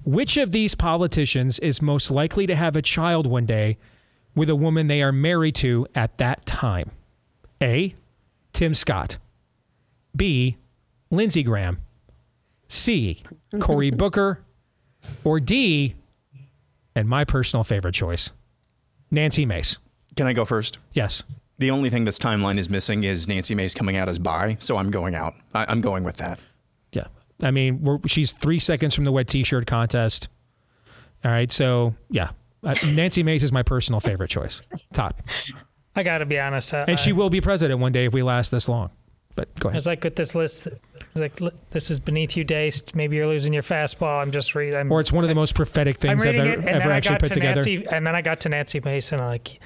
Which of these politicians is most likely to have a child one day with a woman they are married to at that time? A. Tim Scott. B. Lindsey Graham. C. Cory <laughs> Booker. Or D. And my personal favorite choice, Nancy Mace. Can I go first? Yes. The only thing this timeline is missing is Nancy Mace coming out as bi, so I'm going out. I, I'm going with that. Yeah. I mean, we're, she's three seconds from the wet T-shirt contest. All right, so yeah, uh, Nancy Mace is my personal favorite choice. Top. I got to be honest. I, And she will be president one day if we last this long. But go ahead. As I get this list, like this is beneath you, Deace. Maybe you're losing your fastball. I'm just reading. Or it's one of the most prophetic things I've ever, ever actually put to together. Nancy, and then I got to Nancy Mason. and like,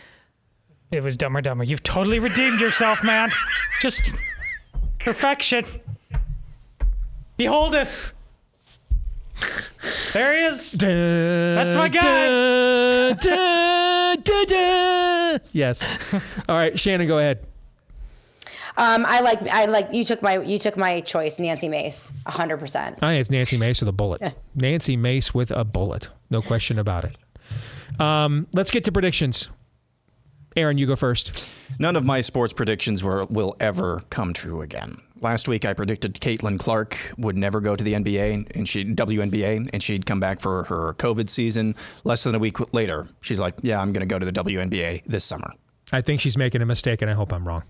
it was Dumber Dumber. You've totally redeemed yourself, man. Just perfection. Beholdeth. There he is. That's my guy. Da, da, da. Yes. <laughs> All right, Shannon, go ahead. Um, I like I like you took my you took my choice, Nancy Mace, hundred percent. I think it's Nancy Mace with a bullet. Nancy Mace with a bullet. No question about it. Um, let's get to predictions. Aaron, you go first. None of my sports predictions were, will ever come true again. Last week, I predicted Caitlin Clark would never go to the NBA and she WNBA, and she'd come back for her COVID season. Less than a week later, she's like, "Yeah, I'm going to go to the WNBA this summer." I think she's making a mistake, and I hope I'm wrong.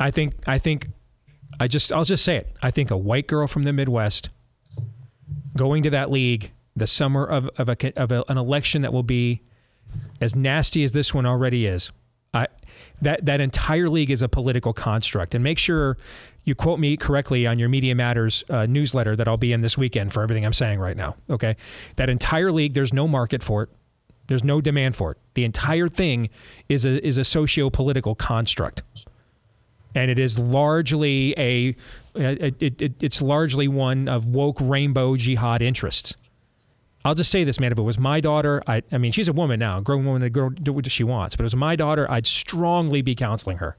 I think I think I just I'll just say it. I think a white girl from the Midwest going to that league the summer of of, a, of a, an election that will be as nasty as this one already is. I that that entire league is a political construct, and make sure you quote me correctly on your Media Matters uh, newsletter that I'll be in this weekend for everything I'm saying right now. Okay, that entire league, there's no market for it. There's no demand for it. The entire thing is a is a socio political construct and it is largely a it, it, it, it's largely one of woke rainbow jihad interests. I'll just say this, man. If it was my daughter, I, I mean, she's a woman now, a grown woman, a girl, do what she wants. But if it was my daughter, I'd strongly be counseling her.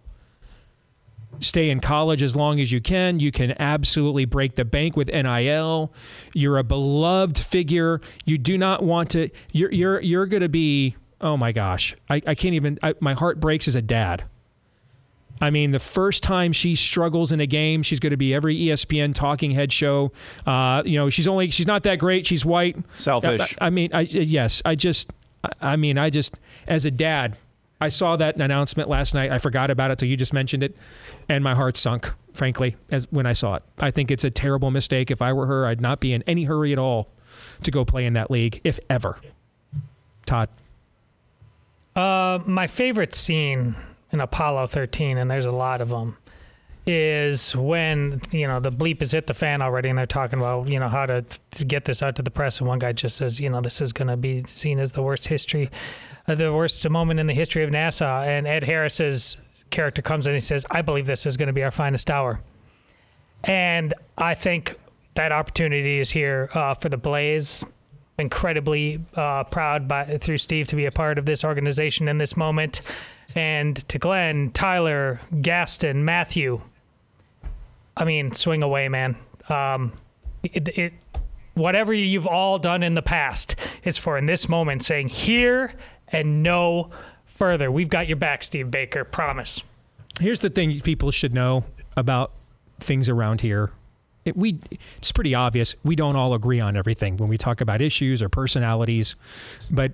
Stay in college as long as you can. You can absolutely break the bank with NIL. You're a beloved figure. You do not want to. You're you're you're going to be. Oh my gosh, I, I can't even. I, my heart breaks as a dad. I mean, the first time she struggles in a game, she's going to be every ESPN talking head show. Uh, you know, she's only she's not that great. She's white, Selfish. I, I mean, I yes, I just, I- I mean, I just as a dad, I saw that announcement last night. I forgot about it till you just mentioned it, and my heart sunk. Frankly, as when I saw it, I think it's a terrible mistake. If I were her, I'd not be in any hurry at all to go play in that league, if ever. Todd. Uh, my favorite scene in Apollo 13, and there's a lot of them, is when you know the bleep has hit the fan already, and they're talking about you know how to, to get this out to the press, and one guy just says, you know, this is going to be seen as the worst history, uh, the worst moment in the history of NASA, and Ed Harris's character comes in and he says, I believe this is going to be our finest hour, and I think that opportunity is here uh, for the Blaze incredibly uh, proud by through Steve to be a part of this organization in this moment, and to Glenn, Tyler, Gaston, Matthew. I mean, swing away, man. Um, it, it whatever you've all done in the past is for in this moment saying here and no further. We've got your back, Steve Baker. Promise. Here's the thing people should know about things around here. It, we it's pretty obvious we don't all agree on everything when we talk about issues or personalities, but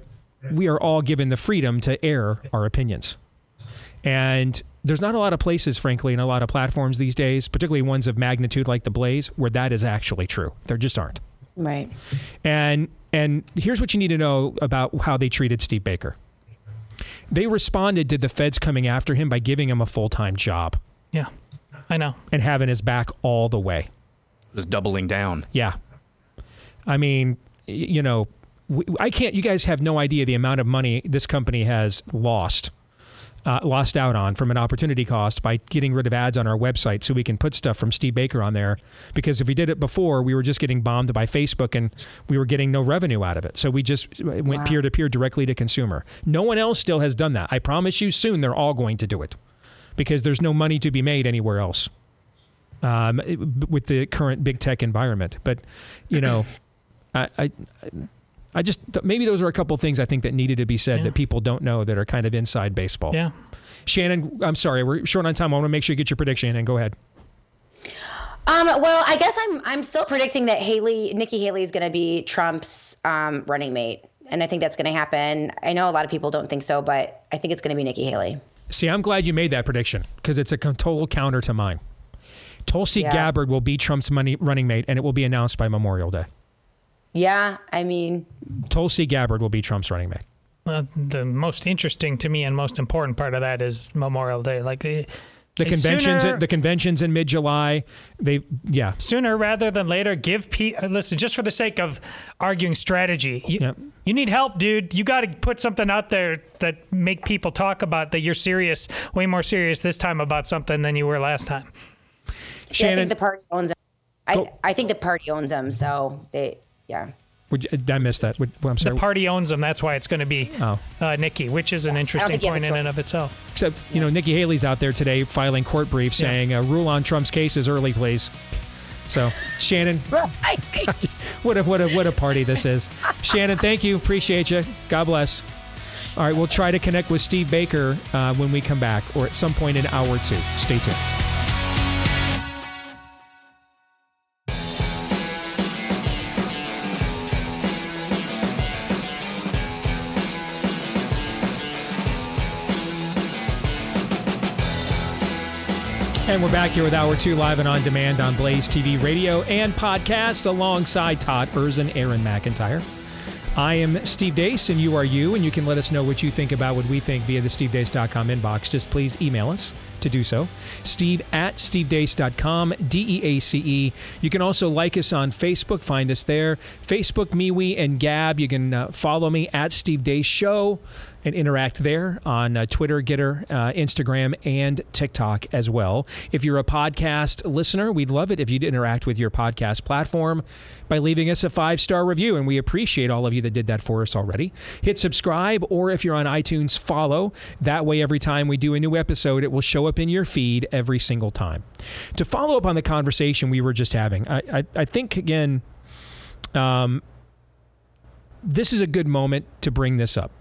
we are all given the freedom to air our opinions. And there's not a lot of places, frankly, and a lot of platforms these days, particularly ones of magnitude like the Blaze, where that is actually true. There just aren't. Right. And and here's what you need to know about how they treated Steve Baker. They responded to the feds coming after him by giving him a full time job. Yeah, I know. And having his back all the way. Just doubling down. Yeah. I mean, you know, I can't. You guys have no idea the amount of money this company has lost, uh, lost out on from an opportunity cost by getting rid of ads on our website, so we can put stuff from Steve Baker on there. Because if we did it before, we were just getting bombed by Facebook, and we were getting no revenue out of it. So we just went peer to peer directly to consumer. No one else still has done that. I promise you, soon they're all going to do it, because there's no money to be made anywhere else um, it- with the current big tech environment. But you know, <clears throat> I, I, I just maybe those are a couple things I think that needed to be said that people don't know that are kind of inside baseball. Yeah. Shannon, I'm sorry, we're short on time. I want to make sure you get your prediction and go ahead. Um, well, I guess I'm I'm still predicting that Haley, Nikki Haley, is going to be Trump's um, running mate, and I think that's going to happen. I know a lot of people don't think so, but I think it's going to be Nikki Haley. See, I'm glad you made that prediction because it's a total counter to mine. Tulsi Yeah. Gabbard will be Trump's money running mate, and it will be announced by Memorial Day. Yeah, I mean, Tulsi Gabbard will be Trump's running mate. Uh, the most interesting to me and most important part of that is Memorial Day. Like the The conventions, sooner- the conventions in mid-July. They, yeah, sooner rather than later give pe- uh, listen just for the sake of arguing strategy you, you need help dude you got to put something out there that make people talk about that you're serious way more serious this time about something than you were last time see, I think the party owns him. I I think the party owns them, so they yeah. Would you, I missed that? Would, well, I'm sorry. the party owns them that's why it's going to be Oh. uh, nikki which is an interesting think he has a point in and of itself Except, you know, Nikki Haley's out there today filing court briefs saying, uh, rule on Trump's cases early, please. So, Shannon, <laughs> <laughs> what a, what a, what a party this is. Shannon, thank you. Appreciate you. God bless. All right, we'll try to connect with Steve Baker uh, when we come back or at some point in hour two. Stay tuned. And we're back here with Hour 2 live and on demand on Blaze TV radio and podcast alongside Todd Erzen, Aaron McIntyre. I am Steve Deace and you are you, and you can let us know what you think about what we think via the stevedeace.com inbox. Just please email us to do so. Steve at stevedeace.com, D E A C E. You can also like us on Facebook, find us there. Facebook, MeWe, and Gab. You can uh, follow me at Steve Deace Show and interact there on uh, Twitter, Gettr, uh, Instagram, and TikTok as well. If you're a podcast listener, we'd love it if you'd interact with your podcast platform by leaving us a five star review, and we appreciate all of you that did that for us already. Hit subscribe, or if you're on iTunes, follow. That way, every time we do a new episode, it will show up in your feed every single time. To follow up on the conversation we were just having, I, I, I think again, um, this is a good moment to bring this up.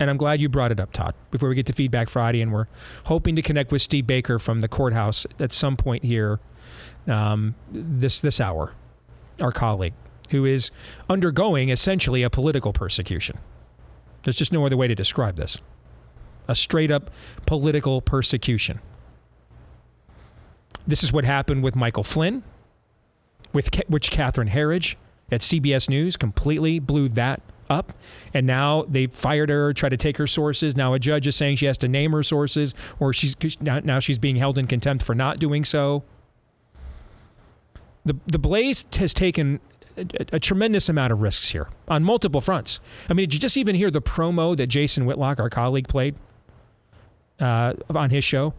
And I'm glad you brought it up, Todd, before we get to Feedback Friday. And we're hoping to connect with Steve Baker from the courthouse at some point here um, this, this hour, our colleague, who is undergoing essentially a political persecution. There's just no other way to describe this a straight up political persecution. This is what happened with Michael Flynn, with which Catherine Herridge at CBS News completely blew that up. And now they fired her, tried to take her sources. Now a judge is saying she has to name her sources, or she's now, she's being held in contempt for not doing so. The the Blaze has taken a, a tremendous amount of risks here on multiple fronts. I mean, did you just even hear the promo that Jason Whitlock, our colleague, played uh, on his show?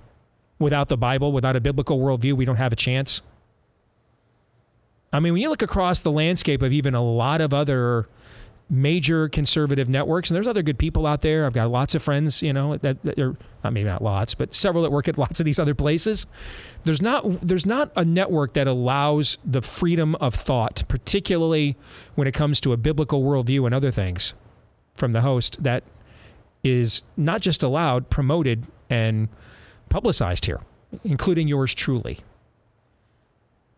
Without the Bible, without a biblical worldview, we don't have a chance. I mean, when you look across the landscape of even a lot of other major conservative networks, and there's other good people out there. I've got lots of friends, you know, that, that are not maybe not lots, but several that work at lots of these other places. There's not there's not a network that allows the freedom of thought, particularly when it comes to a biblical worldview and other things, from the host that is not just allowed, promoted, and publicized here, including yours truly.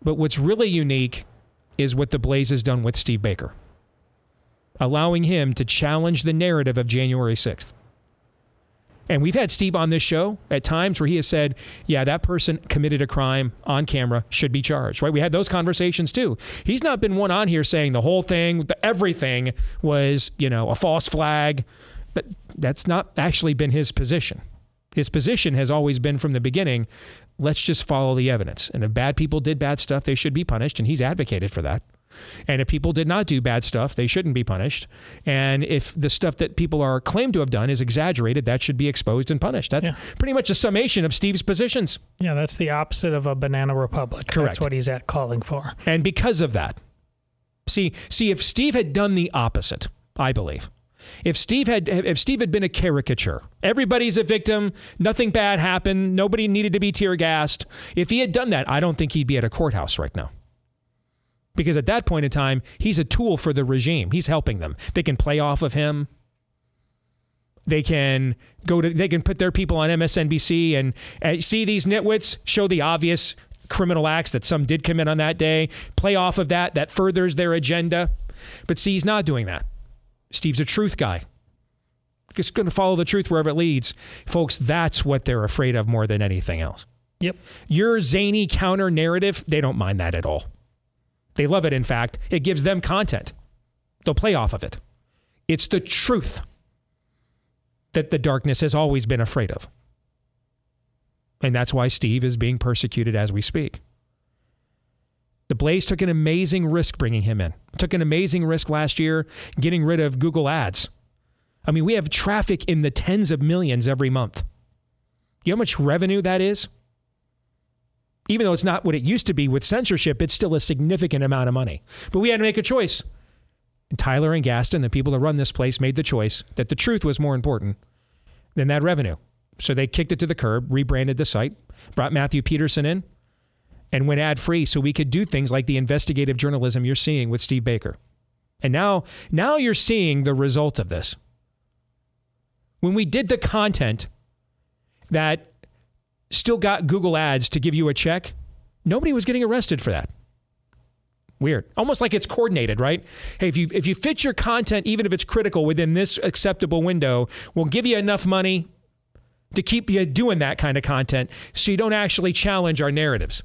But what's really unique is what the Blaze has done with Steve Baker, allowing him to challenge the narrative of January 6th. And we've had Steve on this show at times where he has said, yeah, that person committed a crime on camera, should be charged, right? We had those conversations too. He's not been one on here saying the whole thing, the, everything was, you know, a false flag. But that's not actually been his position. His position has always been from the beginning let's just follow the evidence. And if bad people did bad stuff, they should be punished. And he's advocated for that. And if people did not do bad stuff, they shouldn't be punished. And if the stuff that people are claimed to have done is exaggerated, that should be exposed and punished. That's Yeah. pretty much a summation of Steve's positions. Yeah, that's the opposite of a banana republic. Correct. That's what he's at calling for. And because of that, see, see, if Steve had done the opposite, I believe, if Steve had if Steve had been a caricature, everybody's a victim, nothing bad happened, nobody needed to be tear gassed. If he had done that, I don't think he'd be at a courthouse right now. Because at that point in time, he's a tool for the regime. He's helping them. They can play off of him. They can go to they can put their people on MSNBC and, and see these nitwits show the obvious criminal acts that some did commit on that day, play off of that that furthers their agenda. But see, he's not doing that. Steve's a truth guy. Just going to follow the truth wherever it leads. Folks, that's what they're afraid of more than anything else. Yep. Your zany counter narrative, they don't mind that at all. They love it, in fact. It gives them content. They'll play off of it. It's the truth that the darkness has always been afraid of. And that's why Steve is being persecuted as we speak. The Blaze took an amazing risk bringing him in. Took an amazing risk last year getting rid of Google Ads. I mean, we have traffic in the tens of millions every month. You know how much revenue that is? Even though it's not what it used to be with censorship, it's still a significant amount of money. But we had to make a choice. And Tyler and Gaston, the people that run this place, made the choice that the truth was more important than that revenue. So they kicked it to the curb, rebranded the site, brought Matthew Peterson in, and went ad free so we could do things like the investigative journalism you're seeing with Steve Baker. And now, now you're seeing the result of this. When we did the content that still got Google ads to give you a check, nobody was getting arrested for that. Weird. Almost like it's coordinated, right? Hey, if you if you fit your content, even if it's critical within this acceptable window, we'll give you enough money to keep you doing that kind of content so you don't actually challenge our narratives.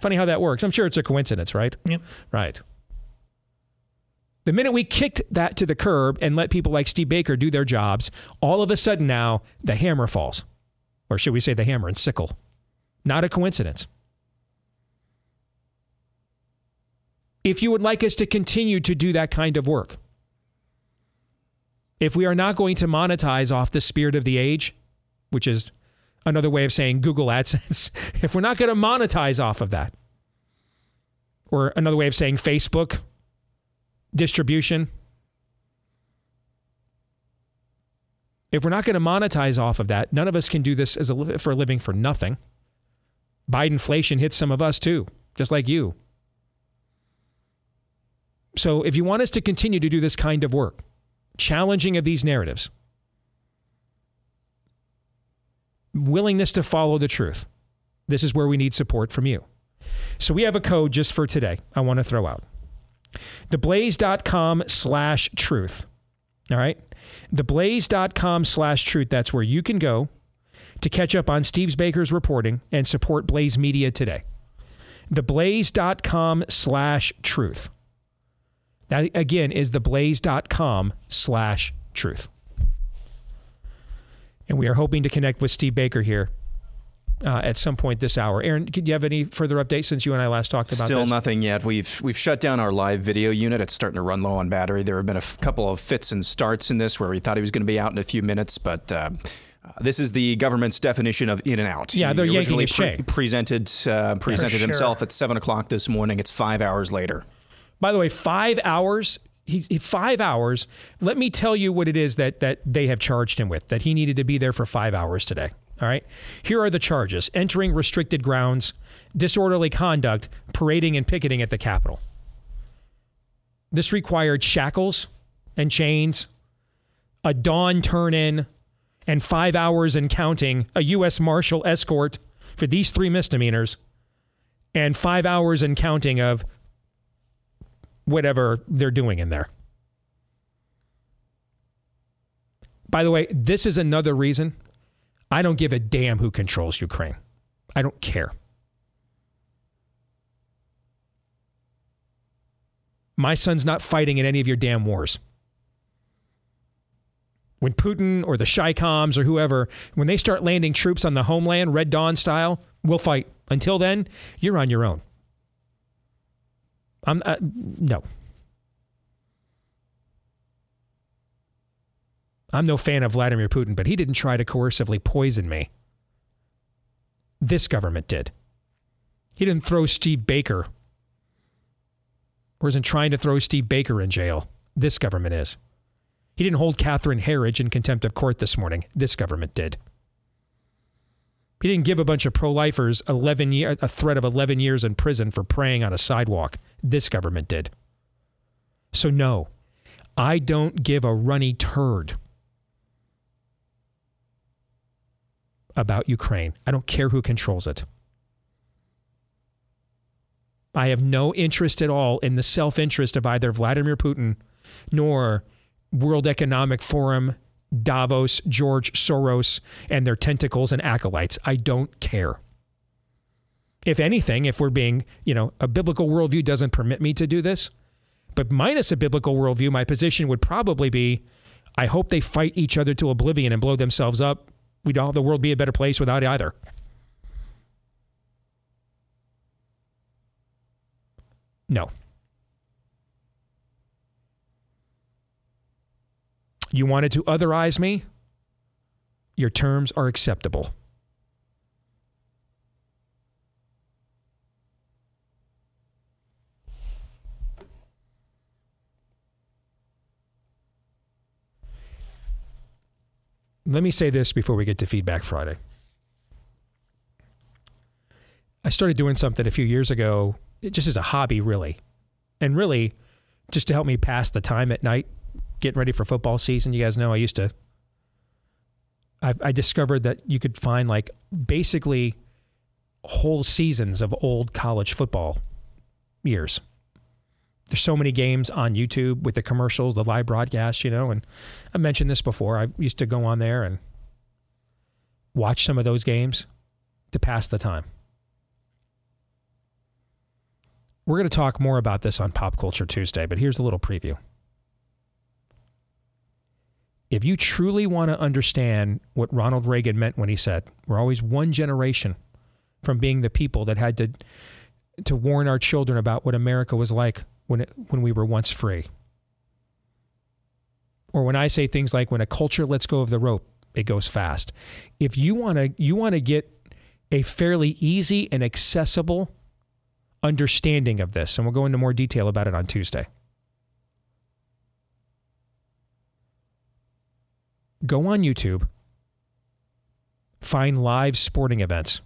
Funny how that works. I'm sure it's a coincidence, right? Yep. Right. The minute we kicked that to the curb and let people like Steve Baker do their jobs, all of a sudden now the hammer falls. Or should we say the hammer and sickle? Not a coincidence. If you would like us to continue to do that kind of work, if we are not going to monetize off the spirit of the age, which is another way of saying Google AdSense, <laughs> if we're not going to monetize off of that, or another way of saying Facebook distribution, if we're not going to monetize off of that, none of us can do this as a, for a living for nothing. Bidenflation hits some of us too, just like you. So if you want us to continue to do this kind of work, challenging of these narratives, willingness to follow the truth, this is where we need support from you. So we have a code just for today I want to throw out. Theblaze.com slash truth. All right. Theblaze.com slash truth. That's where you can go to catch up on Steve Baker's reporting and support Blaze Media today. Theblaze.com slash truth. That again is theblaze.com slash truth. And we are hoping to connect with Steve Baker here uh, at some point this hour. Aaron, do you have any further updates since you and I last talked about Still this? nothing yet. We've we've shut down our live video unit. It's starting to run low on battery. There have been a f- couple of fits and starts in this where we thought he was going to be out in a few minutes, but uh, Uh, this is the government's definition of in and out. Yeah, they're He originally his shay. presented uh, presented sure. himself at seven o'clock this morning. It's five hours later. By the way, five hours. He's he- five hours. Let me tell you what it is that that they have charged him with. That he needed to be there for five hours today. All right. Here are the charges: entering restricted grounds, disorderly conduct, parading and picketing at the Capitol. This required shackles and chains, a dawn turn in, and five hours and counting, a U.S. Marshal escort for these three misdemeanors, and five hours and counting of whatever they're doing in there. By the way, this is another reason I don't give a damn who controls Ukraine. I don't care. My son's not fighting in any of your damn wars. When Putin or the ChiComs or whoever, when they start landing troops on the homeland, Red Dawn style, we'll fight. Until then, you're on your own. I'm uh, no. I'm no fan of Vladimir Putin, but he didn't try to coercively poison me. This government did. He didn't throw Steve Baker. Or isn't trying to throw Steve Baker in jail. This government is. He didn't hold Catherine Herridge in contempt of court this morning. This government did. He didn't give a bunch of pro-lifers 11 year, a threat of 11 years in prison for praying on a sidewalk. This government did. So no, I don't give a runny turd about Ukraine. I don't care who controls it. I have no interest at all in the self-interest of either Vladimir Putin nor World Economic Forum, Davos, George Soros, and their tentacles and acolytes. I don't care. If anything, if we're being, you know, a biblical worldview doesn't permit me to do this, but minus a biblical worldview, my position would probably be I hope they fight each other to oblivion and blow themselves up. We'd all the world be a better place without either. No. You wanted to otherize me? Your terms are acceptable. Let me say this before we get to Feedback Friday. I started doing something a few years ago, just as a hobby, really. And really, just to help me pass the time at night, getting ready for football season. You guys know I used to. I, I discovered that you could find like basically whole seasons of old college football years. There's so many games on YouTube with the commercials, the live broadcasts, you know, and I mentioned this before. I used to go on there and watch some of those games to pass the time. We're going to talk more about this on Pop Culture Tuesday, but here's a little preview. If you truly want to understand what Ronald Reagan meant when he said, we're always one generation from being the people that had to to warn our children about what America was like when it, when we were once free. Or when I say things like when a culture lets go of the rope, it goes fast. If you want to you want to get a fairly easy and accessible understanding of this, and we'll go into more detail about it on Tuesday. Go on YouTube, find live sporting events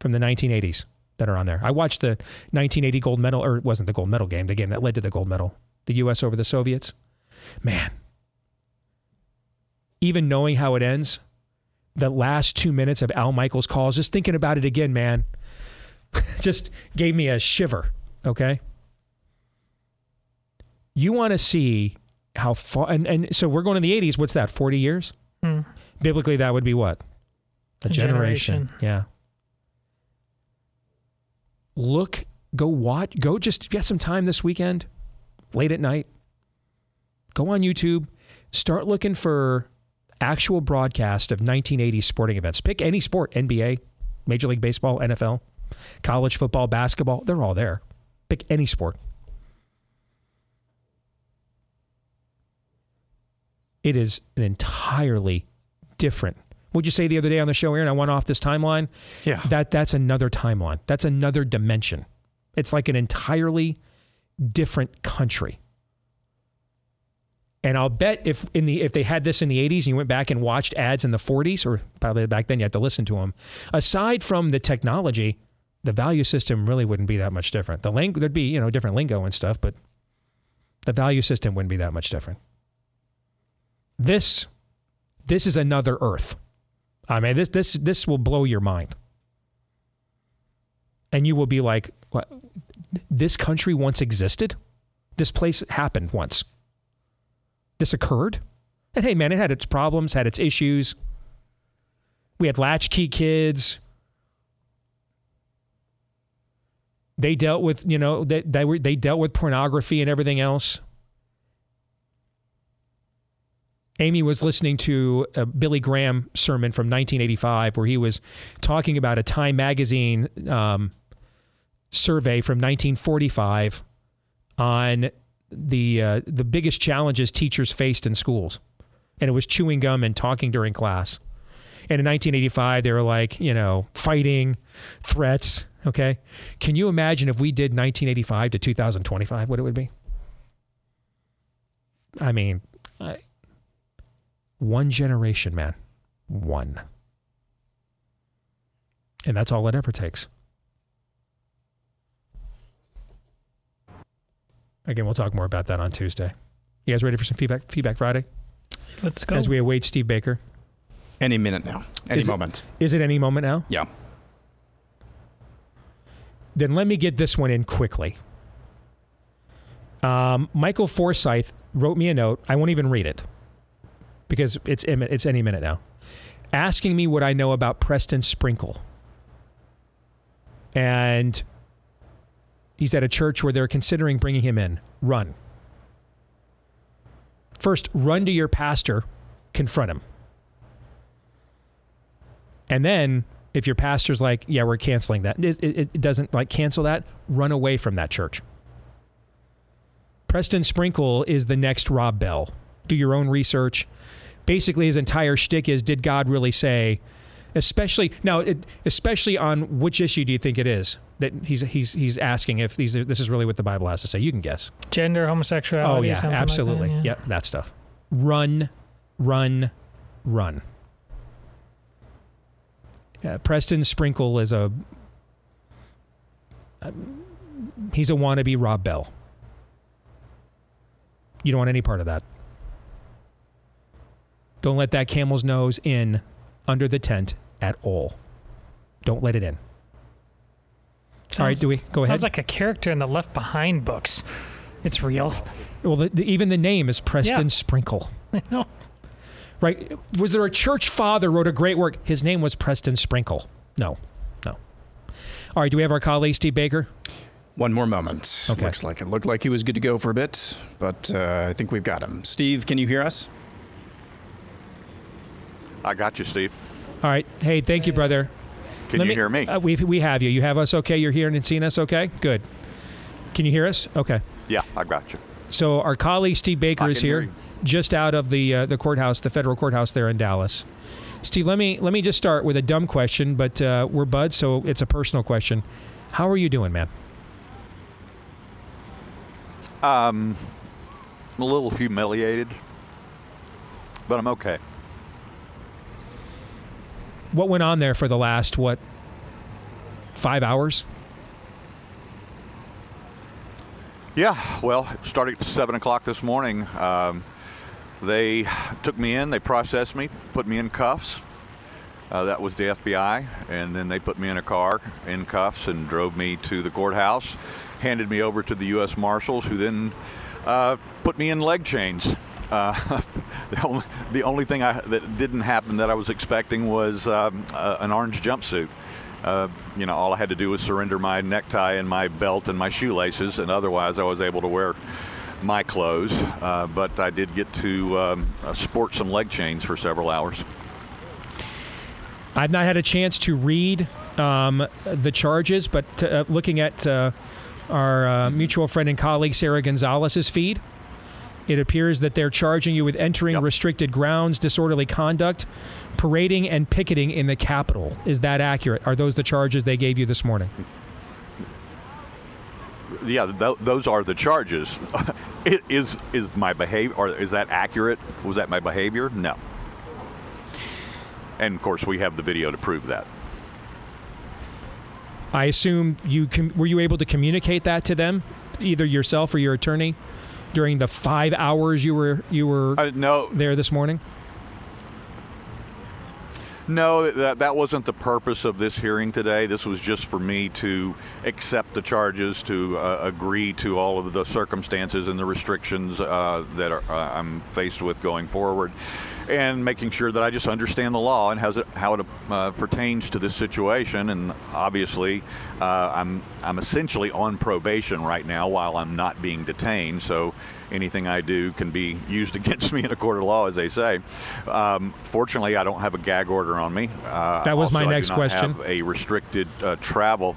from the 1980s that are on there. I watched the 1980 gold medal, or it wasn't the gold medal game, the game that led to the gold medal, the U.S. over the Soviets. Man, even knowing how it ends, the last two minutes of Al Michaels' calls, just thinking about it again, man, <laughs> just gave me a shiver. Okay. You want to see how far, and, and so we're going to the 80s. What's that, 40 years? Hmm. Biblically, that would be what? A, A generation. generation. Yeah. Look, go watch, go just get some time this weekend, late at night. Go on YouTube, start looking for actual broadcast of 1980s sporting events. Pick any sport NBA, Major League Baseball, NFL, college football, basketball. They're all there. Pick any sport. It is an entirely different What'd you say the other day on the show, Aaron? I went off this timeline. Yeah. That that's another timeline. That's another dimension. It's like an entirely different country. And I'll bet if in the if they had this in the 80s and you went back and watched ads in the 40s or probably back then you had to listen to them. Aside from the technology, the value system really wouldn't be that much different. The ling- there'd be, you know, different lingo and stuff, but the value system wouldn't be that much different. This this is another earth. I mean, this this this will blow your mind. And you will be like, what? this country once existed? This place happened once. This occurred? And hey man, it had its problems, had its issues. We had latchkey kids. They dealt with, you know, they, they, were, they dealt with pornography and everything else. Amy was listening to a Billy Graham sermon from 1985 where he was talking about a Time magazine um, survey from 1945 on the uh, the biggest challenges teachers faced in schools, and it was chewing gum and talking during class. And in 1985, they were like, you know, fighting, threats. Okay, can you imagine if we did 1985 to 2025, what it would be? I mean, I, one generation, man, one, and that's all it ever takes. Again, we'll talk more about that on Tuesday. You guys ready for some feedback? Feedback Friday. Let's go. As we await Steve Baker. Any minute now. Any Is moment. Is it any moment now? Yeah. Then let me get this one in quickly. Um, Michael Forsyth wrote me a note. I won't even read it because it's im- it's any minute now. Asking me what I know about Preston Sprinkle. And he's at a church where they're considering bringing him in. Run. First, run to your pastor, confront him. And then, if your pastor's like, yeah, we're canceling that, it, it, it doesn't like cancel that, run away from that church. Preston Sprinkle is the next Rob Bell. Do your own research. Basically, his entire shtick is did God really say, especially now, it, especially on which issue do you think it is that he's he's he's asking if these this is really what the Bible has to say? You can guess. Gender, homosexuality. Oh yeah, something like that, absolutely. yeah. Yep, that stuff. Run, run, run. Yeah, Preston Sprinkle is a um, he's a wannabe Rob Bell. You don't want any part of that. Don't let that camel's nose in under the tent at all. Don't let it in. all right, do we go ahead? Sounds like a character in the Left Behind books. It's real. Well, the, the, even the name is Preston Yeah. Sprinkle. <laughs> I know. Right? Was there a church father wrote a great work? His name was Preston Sprinkle. No, no. All right, do we have our colleague Steve Baker? One more moment. Okay. Looks like it looked like he was good to go for a bit, but uh, I think we've got him. Steve, can you hear us? I got you, Steve. All right. Hey, thank you, brother. Can Let you hear me? Uh, we we have you. You have us okay? You're hearing and seeing us okay? Good. Can you hear us? Okay. Yeah, I got you. So our colleague Steve Baker I is here, just out of the uh, the courthouse, the federal courthouse there in Dallas. Steve, let me let me just start with a dumb question, but uh, we're buds, so it's a personal question. How are you doing, man? Um, I'm a little humiliated, but I'm okay. What went on there for the last what five hours? Yeah, well, starting at 7 o'clock this morning, um, they took me in, they processed me, put me in cuffs. Uh, that was the FBI. And then they put me in a car in cuffs and drove me to the courthouse, handed me over to the U.S. Marshals, who then uh, put me in leg chains. Uh, <laughs> the, only, the only thing I, that didn't happen that I was expecting was um, uh, an orange jumpsuit. Uh, you know, all I had to do was surrender my necktie and my belt and my shoelaces, and otherwise I was able to wear my clothes. Uh, but I did get to um, uh, sport some leg chains for several hours. I've not had a chance to read um, the charges, but looking at our mutual friend and colleague Sara Gonzales's feed, It appears that they're charging you with entering restricted grounds, disorderly conduct, parading, and picketing in the Capitol. Is that accurate? Are those the charges they gave you this morning? Yeah, th- those are the charges. <laughs> is is my behavior, or is that accurate? Was that my behavior? No. And of course, we have the video to prove that. I assume you com- were you able to communicate that to them, either yourself or your attorney, during the five hours you were you were uh, no. there this morning. No, that, that wasn't the purpose of this hearing today. This was just for me to accept the charges, to uh, agree to all of the circumstances and the restrictions uh, that are, uh, I'm faced with going forward, and making sure that I just understand the law and it, how it uh, pertains to this situation. And obviously, uh, I'm I'm essentially on probation right now while I'm not being detained. So anything I do can be used <laughs> against me in a court of law, as they say. Um, fortunately, I don't have a gag order on me. Uh, That was my also, I next question. Have a restricted uh, travel.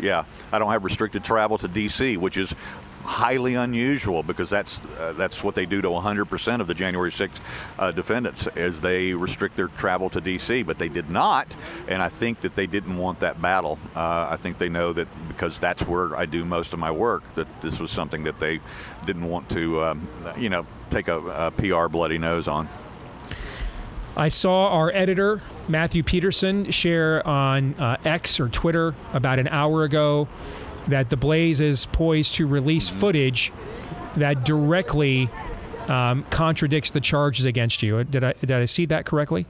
Yeah, I don't have restricted travel to D.C., which is highly unusual because that's uh, that's what they do to 100% of the January 6th uh, defendants as they restrict their travel to D.C. But they did not, and I think that they didn't want that battle. Uh, I think they know that because that's where I do most of my work. That this was something that they didn't want to, um, you know, take a, a PR bloody nose on. I saw our editor, Matthew Peterson, share on uh, X or Twitter about an hour ago that the Blaze is poised to release footage that directly um, contradicts the charges against you. Did I, did I see that correctly?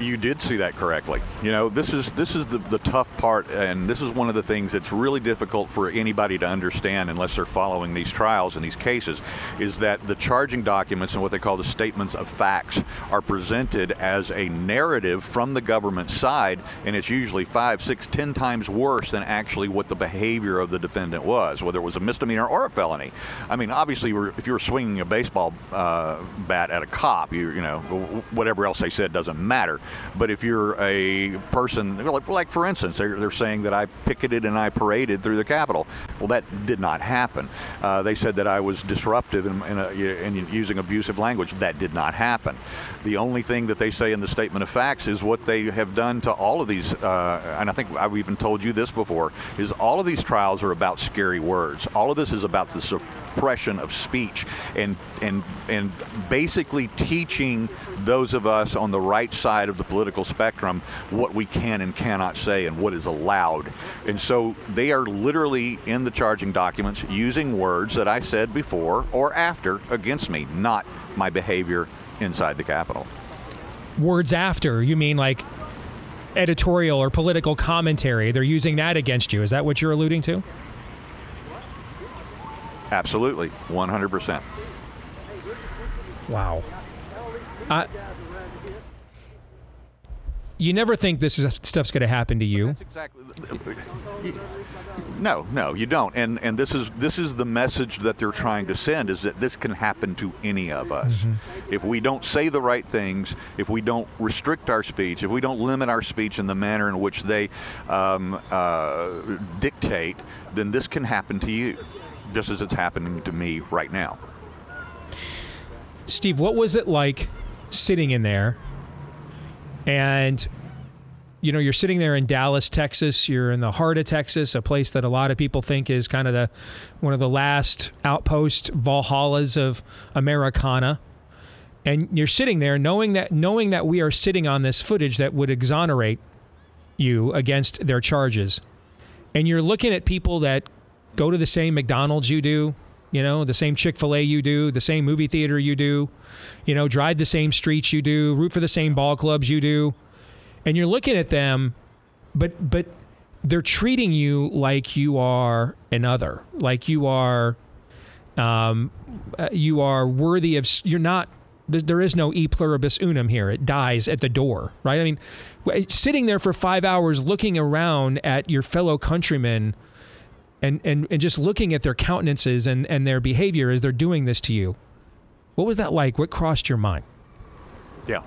You did see that correctly. You know, this is this is the, the tough part, and this is one of the things that's really difficult for anybody to understand unless they're following these trials and these cases, is that the charging documents and what they call the statements of facts are presented as a narrative from the government side, and it's usually five, six, ten times worse than actually what the behavior of the defendant was, whether it was a misdemeanor or a felony. I mean, obviously, if you were swinging a baseball uh, bat at a cop, you you know, whatever else they said doesn't matter. But if you're a person, like, for instance, they're, they're saying that I picketed and I paraded through the Capitol. Well, that did not happen. Uh, they said that I was disruptive and in, in, in using abusive language. That did not happen. The only thing that they say in the statement of facts is what they have done to all of these, uh, and I think I've even told you this before, is all of these trials are about scary words. All of this is about the suppression of speech and and and basically teaching those of us on the right side of the political spectrum what we can and cannot say and what is allowed. And so they are literally in the charging documents using words that I said before or after against me, not my behavior inside the Capitol. Words after, you mean like editorial or political commentary. They're using that against you. Is that what you're alluding to? Absolutely, 100%. Wow. I, you never think this is, stuff's going to happen to you. No, no, you don't. And and this is this is the message that they're trying to send is that this can happen to any of us. Mm-hmm. If we don't say the right things, if we don't restrict our speech, if we don't limit our speech in the manner in which they um, uh, dictate, then this can happen to you, just as it's happening to me right now. Steve, what was it like sitting in there and you know, you're sitting there in Dallas, Texas. You're in the heart of Texas, a place that a lot of people think is kind of the one of the last outpost Valhallas of Americana. And you're sitting there knowing that knowing that we are sitting on this footage that would exonerate you against their charges. And you're looking at people that go to the same McDonald's you do, you know, the same Chick fil A you do, the same movie theater you do, you know, drive the same streets you do, root for the same ball clubs you do. And you're looking at them, but but they're treating you like you are another, like you are, um, uh, you are worthy of. You're not. there- There is no e pluribus unum here. It dies at the door, right? I mean, sitting there for five hours, looking around at your fellow countrymen, and and and just looking at their countenances and and their behavior as they're doing this to you. What was that like? What crossed your mind? Yeah.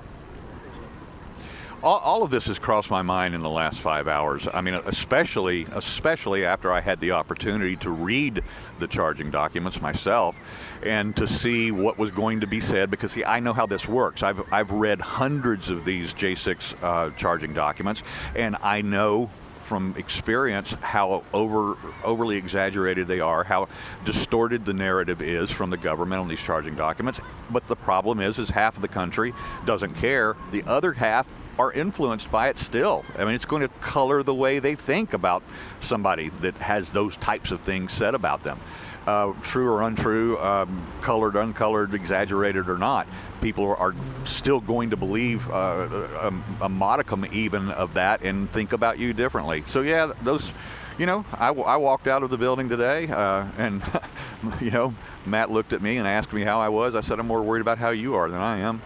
all, all, of this has crossed my mind in the last five hours. I mean, especially especially after I had the opportunity to read the charging documents myself and to see what was going to be said. Because see, I know how this works. I've I've read hundreds of these J6 uh, charging documents, and I know from experience how over overly exaggerated they are, how distorted the narrative is from the government on these charging documents. But the problem is, is half of the country doesn't care. The other half are influenced by it still. I mean, it's going to color the way they think about somebody that has those types of things said about them uh, true or untrue, um, colored, uncolored, exaggerated or not, people are still going to believe uh, a, a, modicum even of that and think about you differently. So yeah, those. You know, I, I walked out of the building today, uh, and <laughs> you know, Matt looked at me and asked me how I was. I said, "I'm more worried about how you are than I am."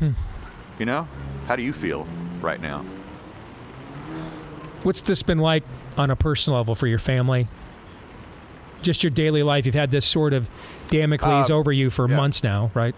<laughs> you know, how do you feel right now? What's this been like on a personal level for your family? Just your daily life. You've had this sword of Damocles uh, over you for yeah. months now, right?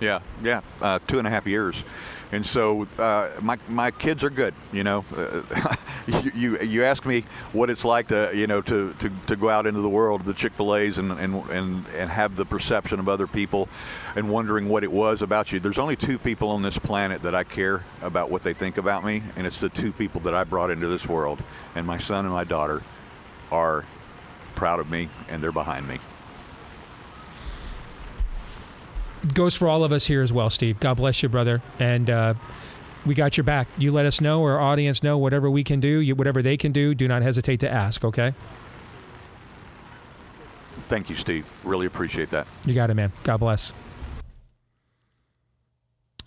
Yeah, yeah, uh, two and a half years, and so uh, my my kids are good. You know, uh, <laughs> you, you, you ask me what it's like to you know to, to, to go out into the world, the Chick Fil A's, and, and and and have the perception of other people, and wondering what it was about you. There's only two people on this planet that I care about what they think about me, and it's the two people that I brought into this world, and my son and my daughter are proud of me and they're behind me. Goes for all of us here as well, Steve. God bless you, brother. And uh, we got your back. You let us know, our audience know, whatever we can do, you, whatever they can do, do not hesitate to ask, okay? Thank you, Steve. Really appreciate that. You got it, man. God bless.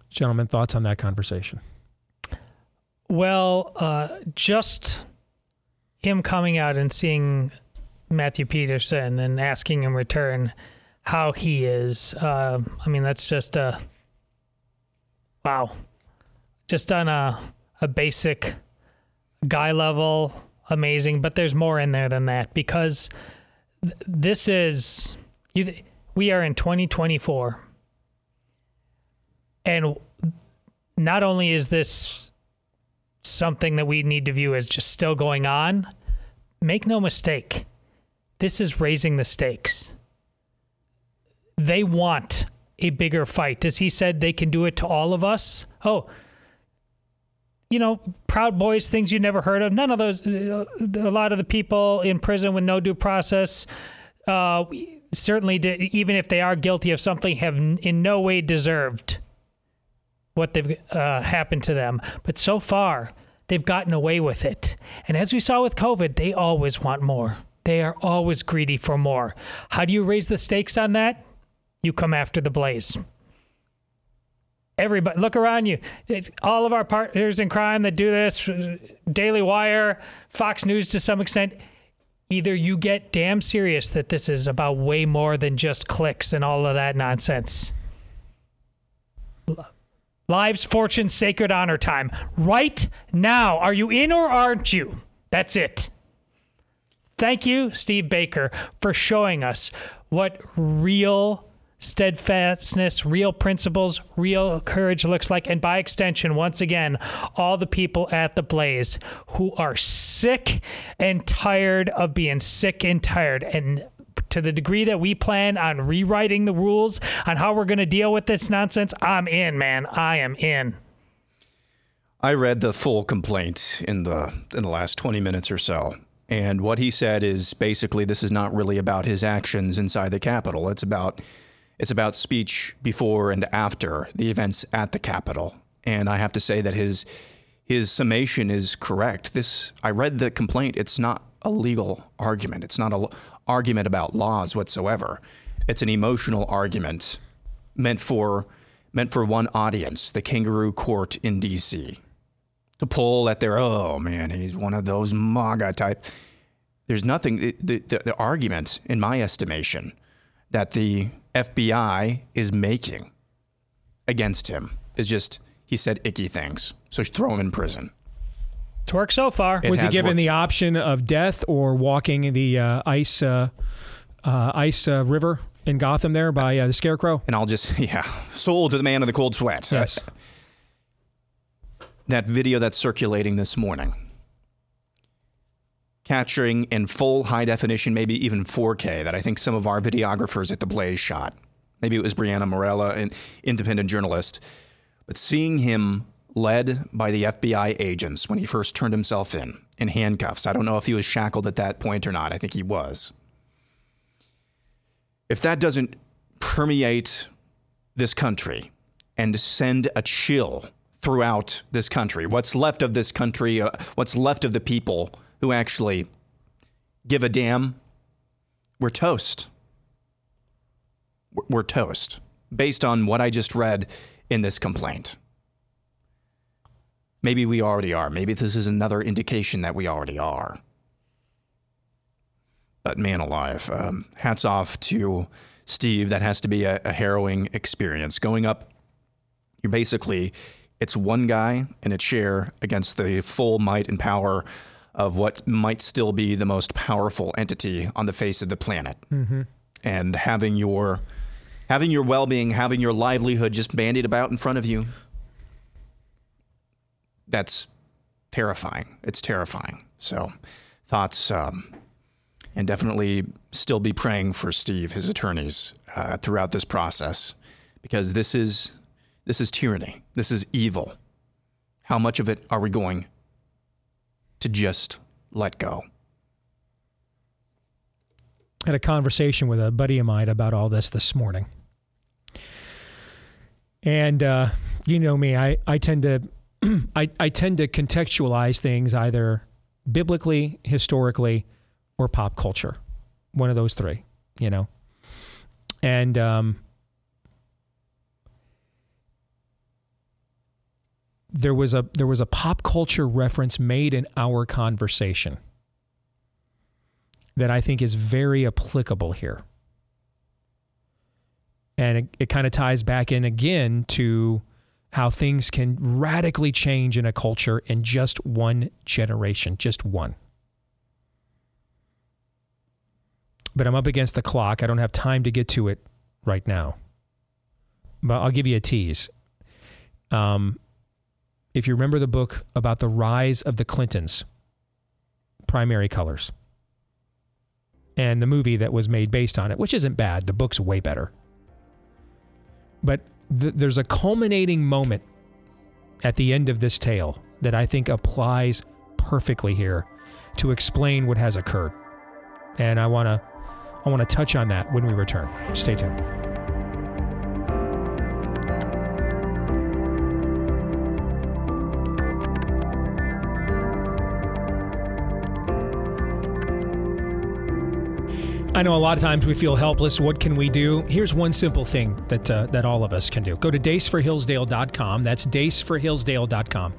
Gentlemen, thoughts on that conversation? Well, uh, just him coming out and seeing Matthew Peterson and asking in return how he is. Uh, I mean, that's just a wow. Just on a a basic guy level, amazing. But there's more in there than that because th- this is you. We are in 2024, and not only is this something that we need to view as just still going on, make no mistake, this is raising the stakes. They want a bigger fight. As he said, they can do it to all of us. Oh, you know, Proud Boys, things you never heard of. None of those, a lot of the people in prison with no due process, uh, certainly, did, even if they are guilty of something, have in no way deserved what they've uh, happened to them. But so far, they've gotten away with it. And as we saw with COVID, they always want more. They are always greedy for more. How do you raise the stakes on that? You come after the blaze. Everybody, look around you. All of our partners in crime that do this, Daily Wire, Fox News to some extent, either you get damn serious that this is about way more than just clicks and all of that nonsense Lives, fortune, sacred honor time. Right now. Are you in or aren't you? That's it. Thank you, Steve Baker, for showing us what real steadfastness, real principles, real courage looks like. And by extension, once again, all the people at the Blaze who are sick and tired of being sick and tired. And to the degree that we plan on rewriting the rules on how we're going to deal with this nonsense, I'm in, man. I am in. I read the full complaint in the in the last 20 minutes or so. And what he said is basically this is not really about his actions inside the Capitol. It's about it's about speech before and after the events at the Capitol. And I have to say that his his summation is correct. This I read the complaint. It's not a legal argument. It's not a, argument about laws whatsoever. It's an emotional argument meant for meant for one audience, the kangaroo court in DC. To pull at their oh man, he's one of those MAGA type. There's nothing the, the, the argument, in my estimation, that the FBI is making against him is just he said icky things. So throw him in prison. It's worked so far. It was he given worked. the option of death or walking the uh, ice uh, uh, ice uh, river in Gotham there by uh, the Scarecrow? And I'll just <laughs> yeah, sold to the man of the cold sweat. Yes. that video that's circulating this morning, capturing in full high definition, maybe even 4K, that I think some of our videographers at the Blaze shot. Maybe it was Brianna Morella, an independent journalist. But seeing him led by the FBI agents when he first turned himself in, in handcuffs. I don't know if he was shackled at that point or not. I think he was. If that doesn't permeate this country and send a chill throughout this country, what's left of this country, uh, what's left of the people who actually give a damn, we're toast. We're toast based on what I just read in this complaint. Maybe we already are. Maybe this is another indication that we already are. But man alive, um, hats off to Steve. That has to be a, a harrowing experience. Going up, you're basically, it's one guy in a chair against the full might and power of what might still be the most powerful entity on the face of the planet. Mm-hmm. And having your having your well-being, having your livelihood just bandied about in front of you. That's terrifying. It's terrifying. So, thoughts, um, and definitely still be praying for Steve, his attorneys, uh, throughout this process, because this is this is tyranny. This is evil. How much of it are we going to just let go? had a conversation with a buddy of mine about all this this morning. And uh, you know me, I, I tend to I, I tend to contextualize things either biblically, historically, or pop culture. One of those three, you know. And um, there was a there was a pop culture reference made in our conversation that I think is very applicable here. And it, it kind of ties back in again to how things can radically change in a culture in just one generation, just one. But I'm up against the clock. I don't have time to get to it right now. But I'll give you a tease. Um, if you remember the book about the rise of the Clintons, Primary Colors, and the movie that was made based on it, which isn't bad, the book's way better. But th- there's a culminating moment at the end of this tale that I think applies perfectly here to explain what has occurred. And I want to I want to touch on that when we return. Stay tuned. I know a lot of times we feel helpless. What can we do? Here's one simple thing that uh, that all of us can do. Go to deaceforhillsdale.com. That's deaceforhillsdale.com.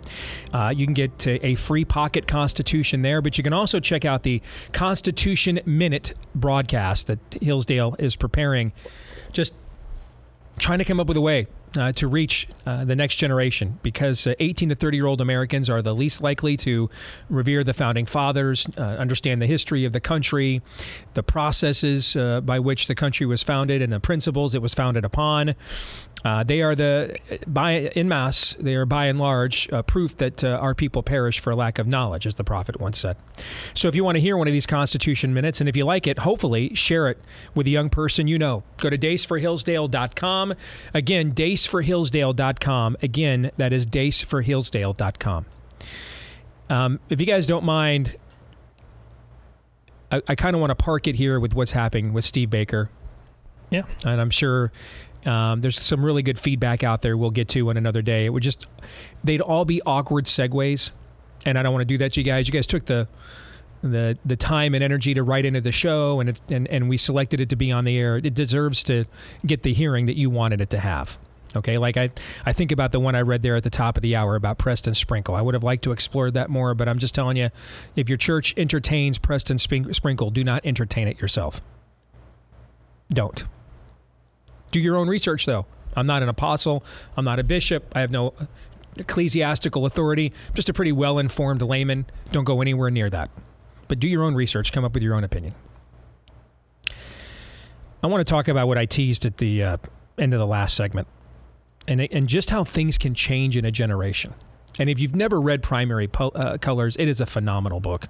Uh, you can get a free pocket Constitution there, but you can also check out the Constitution Minute broadcast that Hillsdale is preparing. Just trying to come up with a way uh, to reach uh, the next generation because uh, 18 to 30 year old Americans are the least likely to revere the founding fathers, uh, understand the history of the country, the processes uh, by which the country was founded, and the principles it was founded upon. Uh, they are the, by in mass, they are by and large proof that our people perish for lack of knowledge, as the prophet once said. So if you want to hear one of these Constitution minutes, and if you like it, hopefully share it with a young person you know. Go to deaceforhillsdale.com. Again, deaceforhillsdale.com. Again, that is deaceforhillsdale.com. Um, if you guys don't mind, I, I kind of want to park it here with what's happening with Steve Baker. Yeah. And I'm sure um, there's some really good feedback out there we'll get to on another day. It would just, they'd all be awkward segues. And I don't want to do that to you guys. You guys took the, the the time and energy to write into the show and it, and and we selected it to be on the air it deserves to get the hearing that you wanted it to have okay like i i think about the one i read there at the top of the hour about preston sprinkle. I would have liked to explore that more but i'm just telling you if your church entertains preston sprinkle do not entertain it yourself. Don't. Do your own research though. I'm not an apostle. I'm not a bishop. I have no ecclesiastical authority. I'm just a pretty well informed layman. Don't go anywhere near that. But do your own research, come up with your own opinion. I want to talk about what I teased at the uh, end of the last segment and, and just how things can change in a generation. And if you've never read Primary po- uh, Colors, it is a phenomenal book.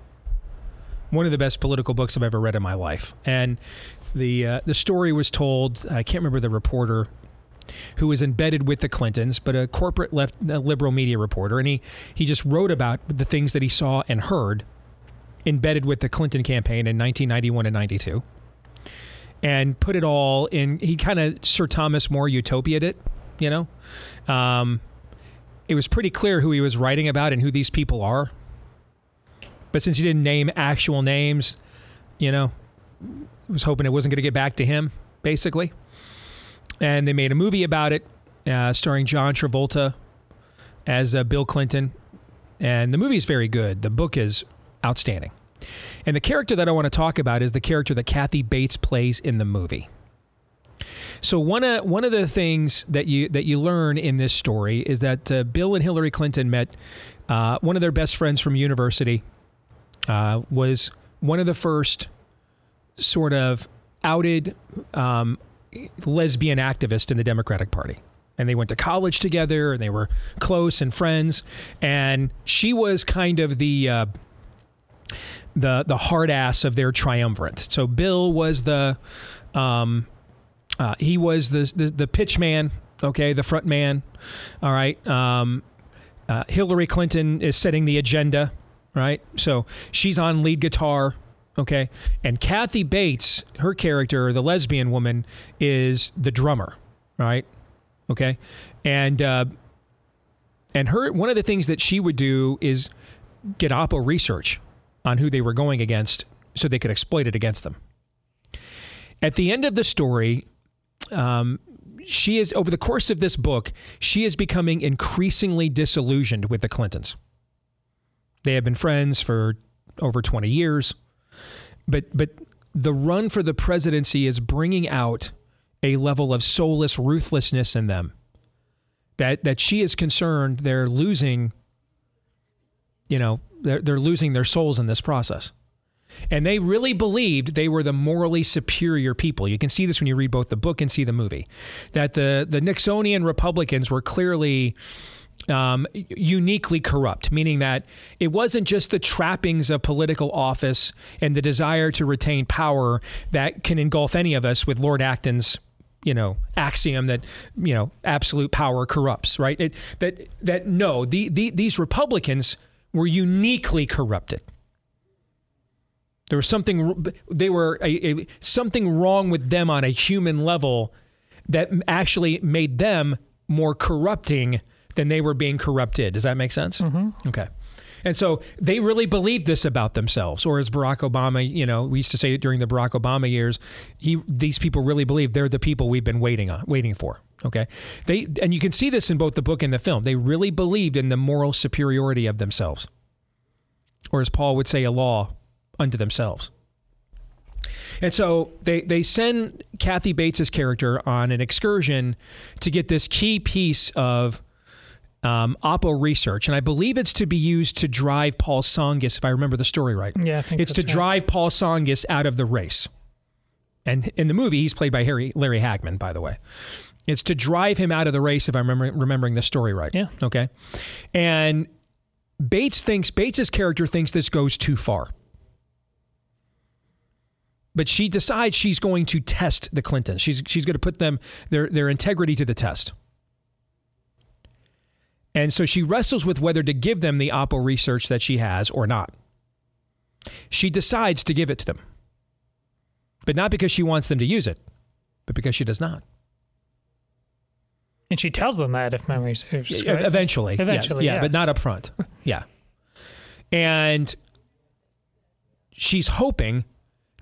One of the best political books I've ever read in my life. And the uh, the story was told. I can't remember the reporter who was embedded with the Clintons, but a corporate left a liberal media reporter, and he he just wrote about the things that he saw and heard embedded with the Clinton campaign in 1991 and 92 and put it all in. He kind of Sir Thomas More utopiaed it, you know. Um, it was pretty clear who he was writing about and who these people are. But since he didn't name actual names, you know, was hoping it wasn't going to get back to him, basically. And they made a movie about it, uh, starring John Travolta as uh, Bill Clinton. And the movie is very good. The book is outstanding. And the character that I want to talk about is the character that Kathy Bates plays in the movie. So one of one of the things that you that you learn in this story is that uh, Bill and Hillary Clinton met. Uh, one of their best friends from university uh, was one of the first sort of outed um, lesbian activist in the Democratic Party. And they went to college together, and they were close and friends. And she was kind of the uh, the the hard ass of their triumvirate. So Bill was the um, uh, he was the, the the pitch man, okay, the front man. All right. Um, uh, Hillary Clinton is setting the agenda, right? So she's on lead guitar, okay, and Kathy Bates, her character, the lesbian woman, is the drummer, right? Okay, and uh, and her one of the things that she would do is get Oppo research on who they were going against so they could exploit it against them. At the end of the story, um, she is, over the course of this book, she is becoming increasingly disillusioned with the Clintons. They have been friends for over 20 years, but, but the run for the presidency is bringing out a level of soulless ruthlessness in them that, that she is concerned they're losing, you know, they're, they're losing their souls in this process. And they really believed they were the morally superior people. You can see this when you read both the book and see the movie. That the, the Nixonian Republicans were clearly um, uniquely corrupt, meaning that it wasn't just the trappings of political office and the desire to retain power that can engulf any of us with Lord Acton's you know axiom that you know absolute power corrupts right it, that that no the, the, these republicans were uniquely corrupted there was something they were a, a, something wrong with them on a human level that actually made them more corrupting than they were being corrupted. Does that make sense? Mm-hmm. Okay. And so they really believed this about themselves, or as Barack Obama, you know, we used to say it during the Barack Obama years, he these people really believe they're the people we've been waiting on, waiting for. Okay, they and you can see this in both the book and the film. They really believed in the moral superiority of themselves, or as Paul would say, a law unto themselves. And so they, they send Kathy Bates's character on an excursion to get this key piece of um, Oppo research. And I believe it's to be used to drive Paul Tsongas, if I remember the story right. Yeah, It's to right. drive Paul Tsongas out of the race. And in the movie, he's played by Harry, Larry Hagman, by the way. It's to drive him out of the race, if I'm remember, remembering the story right. Yeah. Okay. And Bates thinks, Bates's character thinks this goes too far but she decides she's going to test the Clintons. She's she's going to put them their their integrity to the test. And so she wrestles with whether to give them the Oppo research that she has or not. She decides to give it to them. But not because she wants them to use it, but because she does not. And she tells them that if memory serves. Right? Eventually. yeah, Eventually, Yeah, but yes. not up front. Yeah. And she's hoping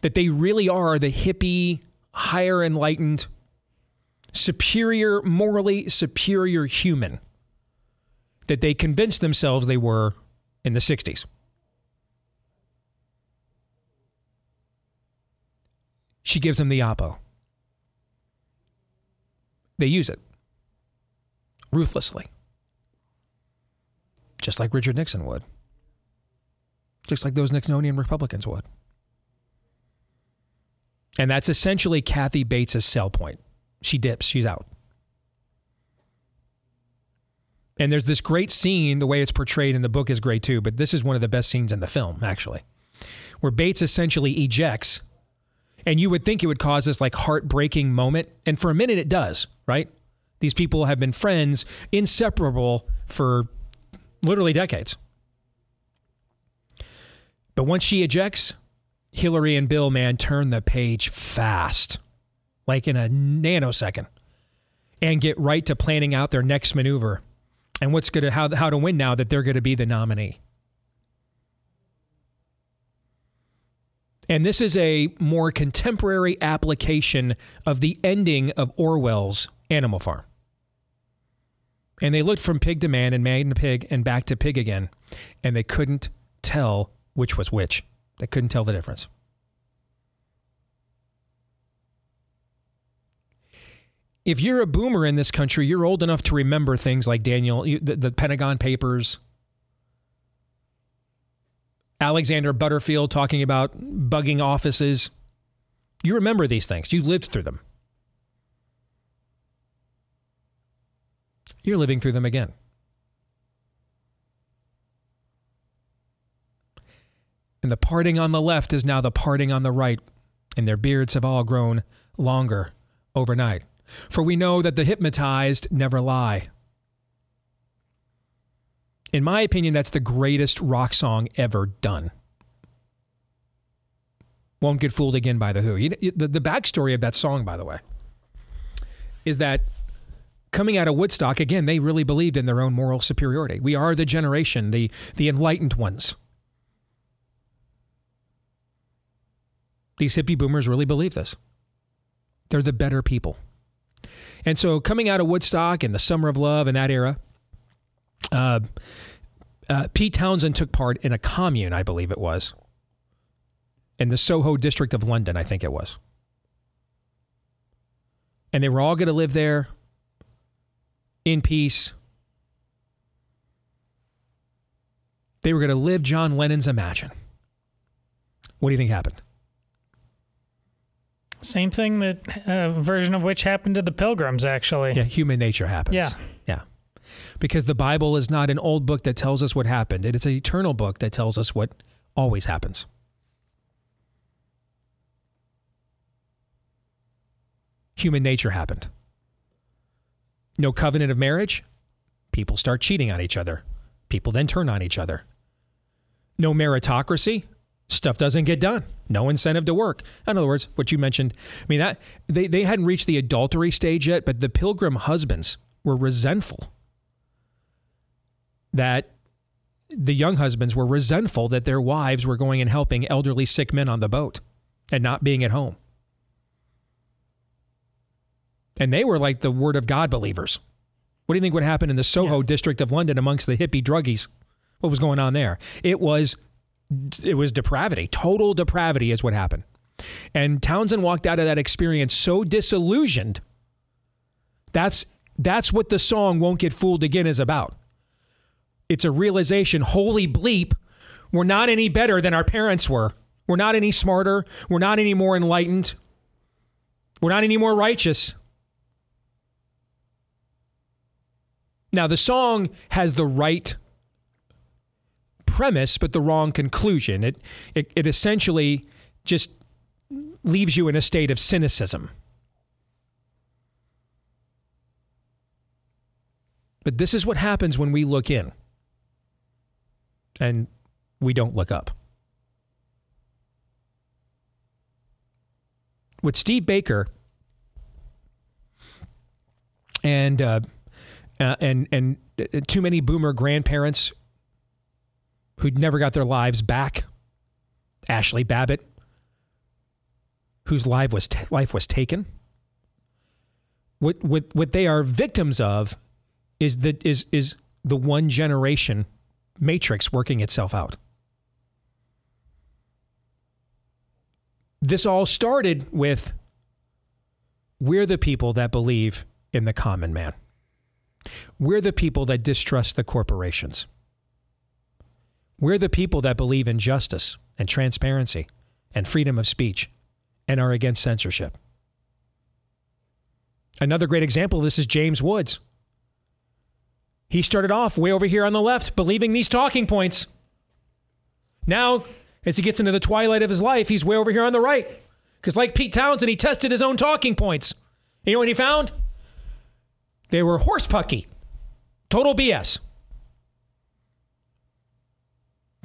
that they really are the hippie, higher enlightened, superior, morally superior human that they convinced themselves they were in the 60s. She gives them the Oppo. They use it ruthlessly, just like Richard Nixon would, just like those Nixonian Republicans would. And that's essentially Kathy Bates' sell point. She dips, she's out. And there's this great scene, the way it's portrayed in the book is great too, but this is one of the best scenes in the film, actually, where Bates essentially ejects. And you would think it would cause this like heartbreaking moment. And for a minute, it does, right? These people have been friends, inseparable for literally decades. But once she ejects, Hillary and Bill, man, turn the page fast, like in a nanosecond, and get right to planning out their next maneuver and what's going to how how to win now that they're going to be the nominee. And this is a more contemporary application of the ending of Orwell's Animal Farm. And they looked from pig to man and man to pig and back to pig again, and they couldn't tell which was which. They couldn't tell the difference. If you're a boomer in this country, you're old enough to remember things like Daniel, the, the Pentagon Papers, Alexander Butterfield talking about bugging offices. You remember these things. You lived through them. You're living through them again. And the parting on the left is now the parting on the right, and their beards have all grown longer overnight. For we know that the hypnotized never lie. In my opinion, that's the greatest rock song ever done. Won't Get Fooled Again by The Who. The, the backstory of that song, by the way, is that coming out of Woodstock, again, they really believed in their own moral superiority. We are the generation, the, the enlightened ones. These hippie boomers really believe this. They're the better people. And so, coming out of Woodstock and the Summer of Love and that era, uh, uh, Pete Townshend took part in a commune, I believe it was, in the Soho district of London, I think it was. And they were all going to live there in peace. They were going to live John Lennon's Imagine. What do you think happened? Same thing that uh, version of which happened to the pilgrims, actually. Yeah, human nature happens. Yeah. Yeah. Because the Bible is not an old book that tells us what happened, it is an eternal book that tells us what always happens. Human nature happened. No covenant of marriage, people start cheating on each other. People then turn on each other. No meritocracy, stuff doesn't get done. No incentive to work. In other words, what you mentioned, I mean that they, they hadn't reached the adultery stage yet, but the pilgrim husbands were resentful that the young husbands were resentful that their wives were going and helping elderly sick men on the boat and not being at home. And they were like the word of God believers. What do you think would happen in the Soho yeah. district of London amongst the hippie druggies? What was going on there? It was it was depravity. Total depravity is what happened. And Townshend walked out of that experience so disillusioned. That's that's what the song Won't Get Fooled Again is about. It's a realization, holy bleep, we're not any better than our parents were. We're not any smarter. We're not any more enlightened. We're not any more righteous. Now, the song has the right premise, but the wrong conclusion. It, it, it essentially just leaves you in a state of cynicism. But this is what happens when we look in and we don't look up. With Steve Baker and uh, uh, and and uh, too many boomer grandparents who'd never got their lives back. Ashley Babbitt, whose life was t- life was taken. What what what they are victims of is the is is the one generation matrix working itself out. This all started with we're the people that believe in the common man. We're the people that distrust the corporations. We're the people that believe in justice and transparency and freedom of speech and are against censorship. Another great example of this is James Woods. He started off way over here on the left, believing these talking points. Now, as he gets into the twilight of his life, he's way over here on the right. Because, like Pete Townshend, he tested his own talking points. You know what he found? They were horse pucky. Total BS.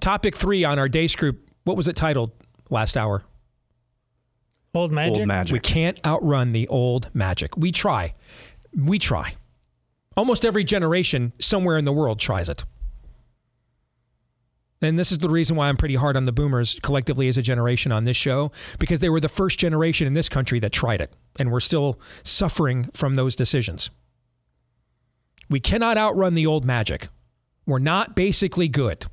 Topic three on our Deace Group. What was it titled last hour? Old magic. Old magic. We can't outrun the old magic. We try. We try. Almost every generation somewhere in the world tries it. And this is the reason why I'm pretty hard on the boomers collectively as a generation on this show, because they were the first generation in this country that tried it. And we're still suffering from those decisions. We cannot outrun the old magic. We're not basically good.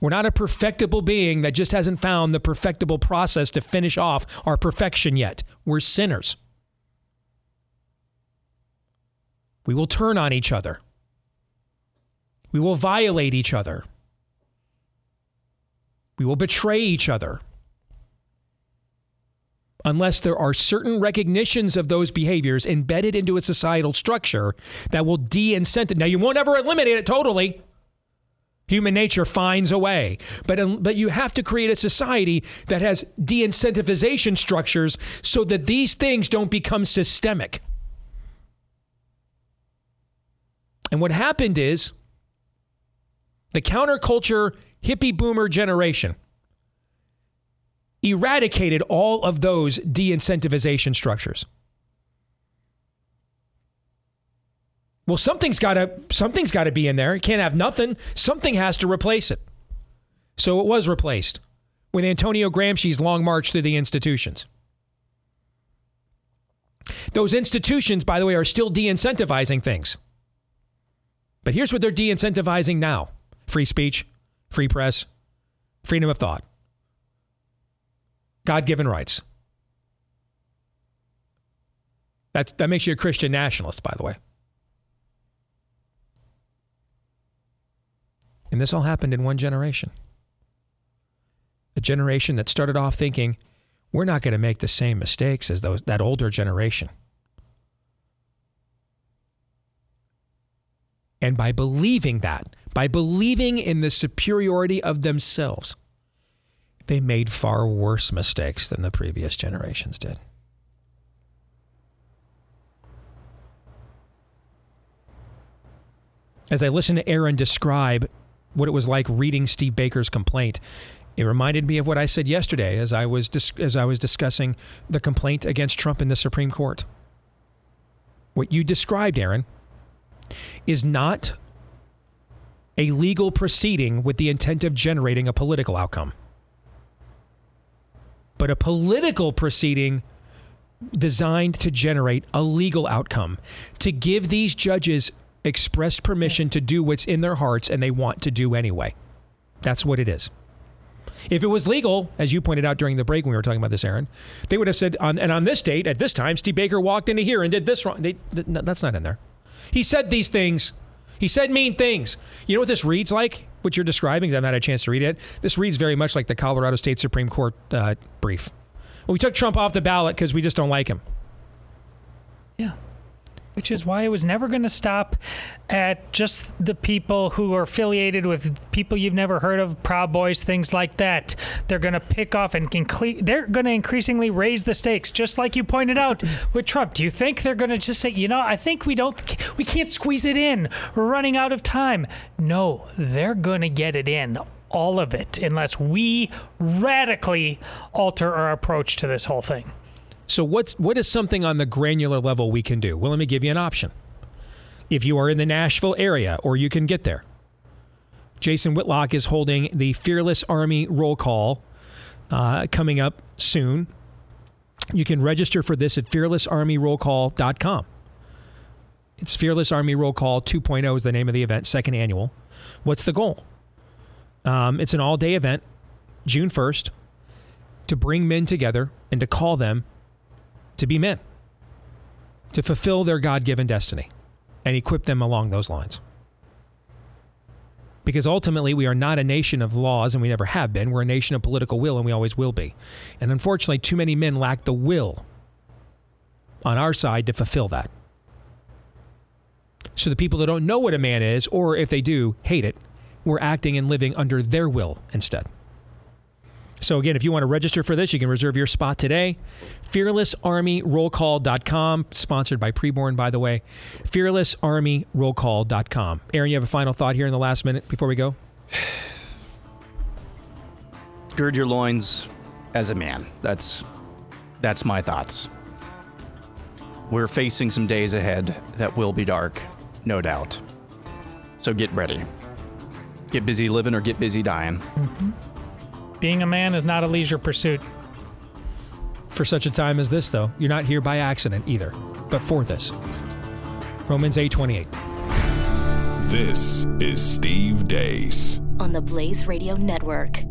We're not a perfectible being that just hasn't found the perfectible process to finish off our perfection yet. We're sinners. We will turn on each other. We will violate each other. We will betray each other. Unless there are certain recognitions of those behaviors embedded into a societal structure that will de incentivize. Now, you won't ever eliminate it totally. Human nature finds a way. But, but you have to create a society that has de incentivization structures so that these things don't become systemic. And what happened is the counterculture hippie boomer generation eradicated all of those de incentivization structures. Well, something's got to something's got to be in there. You can't have nothing. Something has to replace it. So it was replaced with Antonio Gramsci's long march through the institutions. Those institutions, by the way, are still de-incentivizing things. But here's what they're de-incentivizing now: free speech, free press, freedom of thought, God-given rights. That that makes you a Christian nationalist, by the way. And this all happened in one generation. A generation that started off thinking, we're not going to make the same mistakes as those, that older generation. And by believing that, by believing in the superiority of themselves, they made far worse mistakes than the previous generations did. As I listened to Aaron describe what it was like reading Steve Baker's complaint. It reminded me of what I said yesterday as I was dis- as I was discussing the complaint against Trump in the Supreme Court. What you described, Aaron, is not a legal proceeding with the intent of generating a political outcome, but a political proceeding designed to generate a legal outcome, to give these judges expressed permission to do what's in their hearts and they want to do anyway. That's what it is. If it was legal, as you pointed out during the break when we were talking about this, Aaron, they would have said, on, and on this date, at this time, Steve Baker walked into here and did this wrong. They, th- that's not in there. He said these things. He said mean things. You know what this reads like? What you're describing, because I've not had a chance to read it. This reads very much like the Colorado State Supreme Court uh, brief. Well, we took Trump off the ballot because we just don't like him. Yeah which is why it was never going to stop at just the people who are affiliated with people you've never heard of, Proud Boys, things like that. They're going to pick off and incle- they're going to increasingly raise the stakes, just like you pointed out with Trump. Do you think they're going to just say, you know, I think we don't, we can't squeeze it in. We're running out of time. No, they're going to get it in all of it unless we radically alter our approach to this whole thing. So what's what is something on the granular level we can do? Well, let me give you an option. If you are in the Nashville area or you can get there. Jason Whitlock is holding the Fearless Army roll call uh, coming up soon. You can register for this at fearlessarmyrollcall.com. It's Fearless Army Roll Call 2.0 is the name of the event, second annual. What's the goal? Um, it's an all day event, June 1st, to bring men together and to call them to be men, to fulfill their God given destiny, and equip them along those lines. Because ultimately, we are not a nation of laws, and we never have been. We're a nation of political will, and we always will be. And unfortunately, too many men lack the will on our side to fulfill that. So the people that don't know what a man is, or if they do, hate it, we're acting and living under their will instead. So again, if you want to register for this, you can reserve your spot today. FearlessArmyRollCall.com, sponsored by Preborn, by the way. FearlessArmyRollCall.com. Aaron, you have a final thought here in the last minute before we go? Gird your loins as a man. That's that's my thoughts. We're facing some days ahead that will be dark, no doubt. So get ready. Get busy living or get busy dying. Mm-hmm. Being a man is not a leisure pursuit. For such a time as this, though, you're not here by accident either, but for this. Romans 8:28. This is Steve Deace. on the Blaze Radio Network.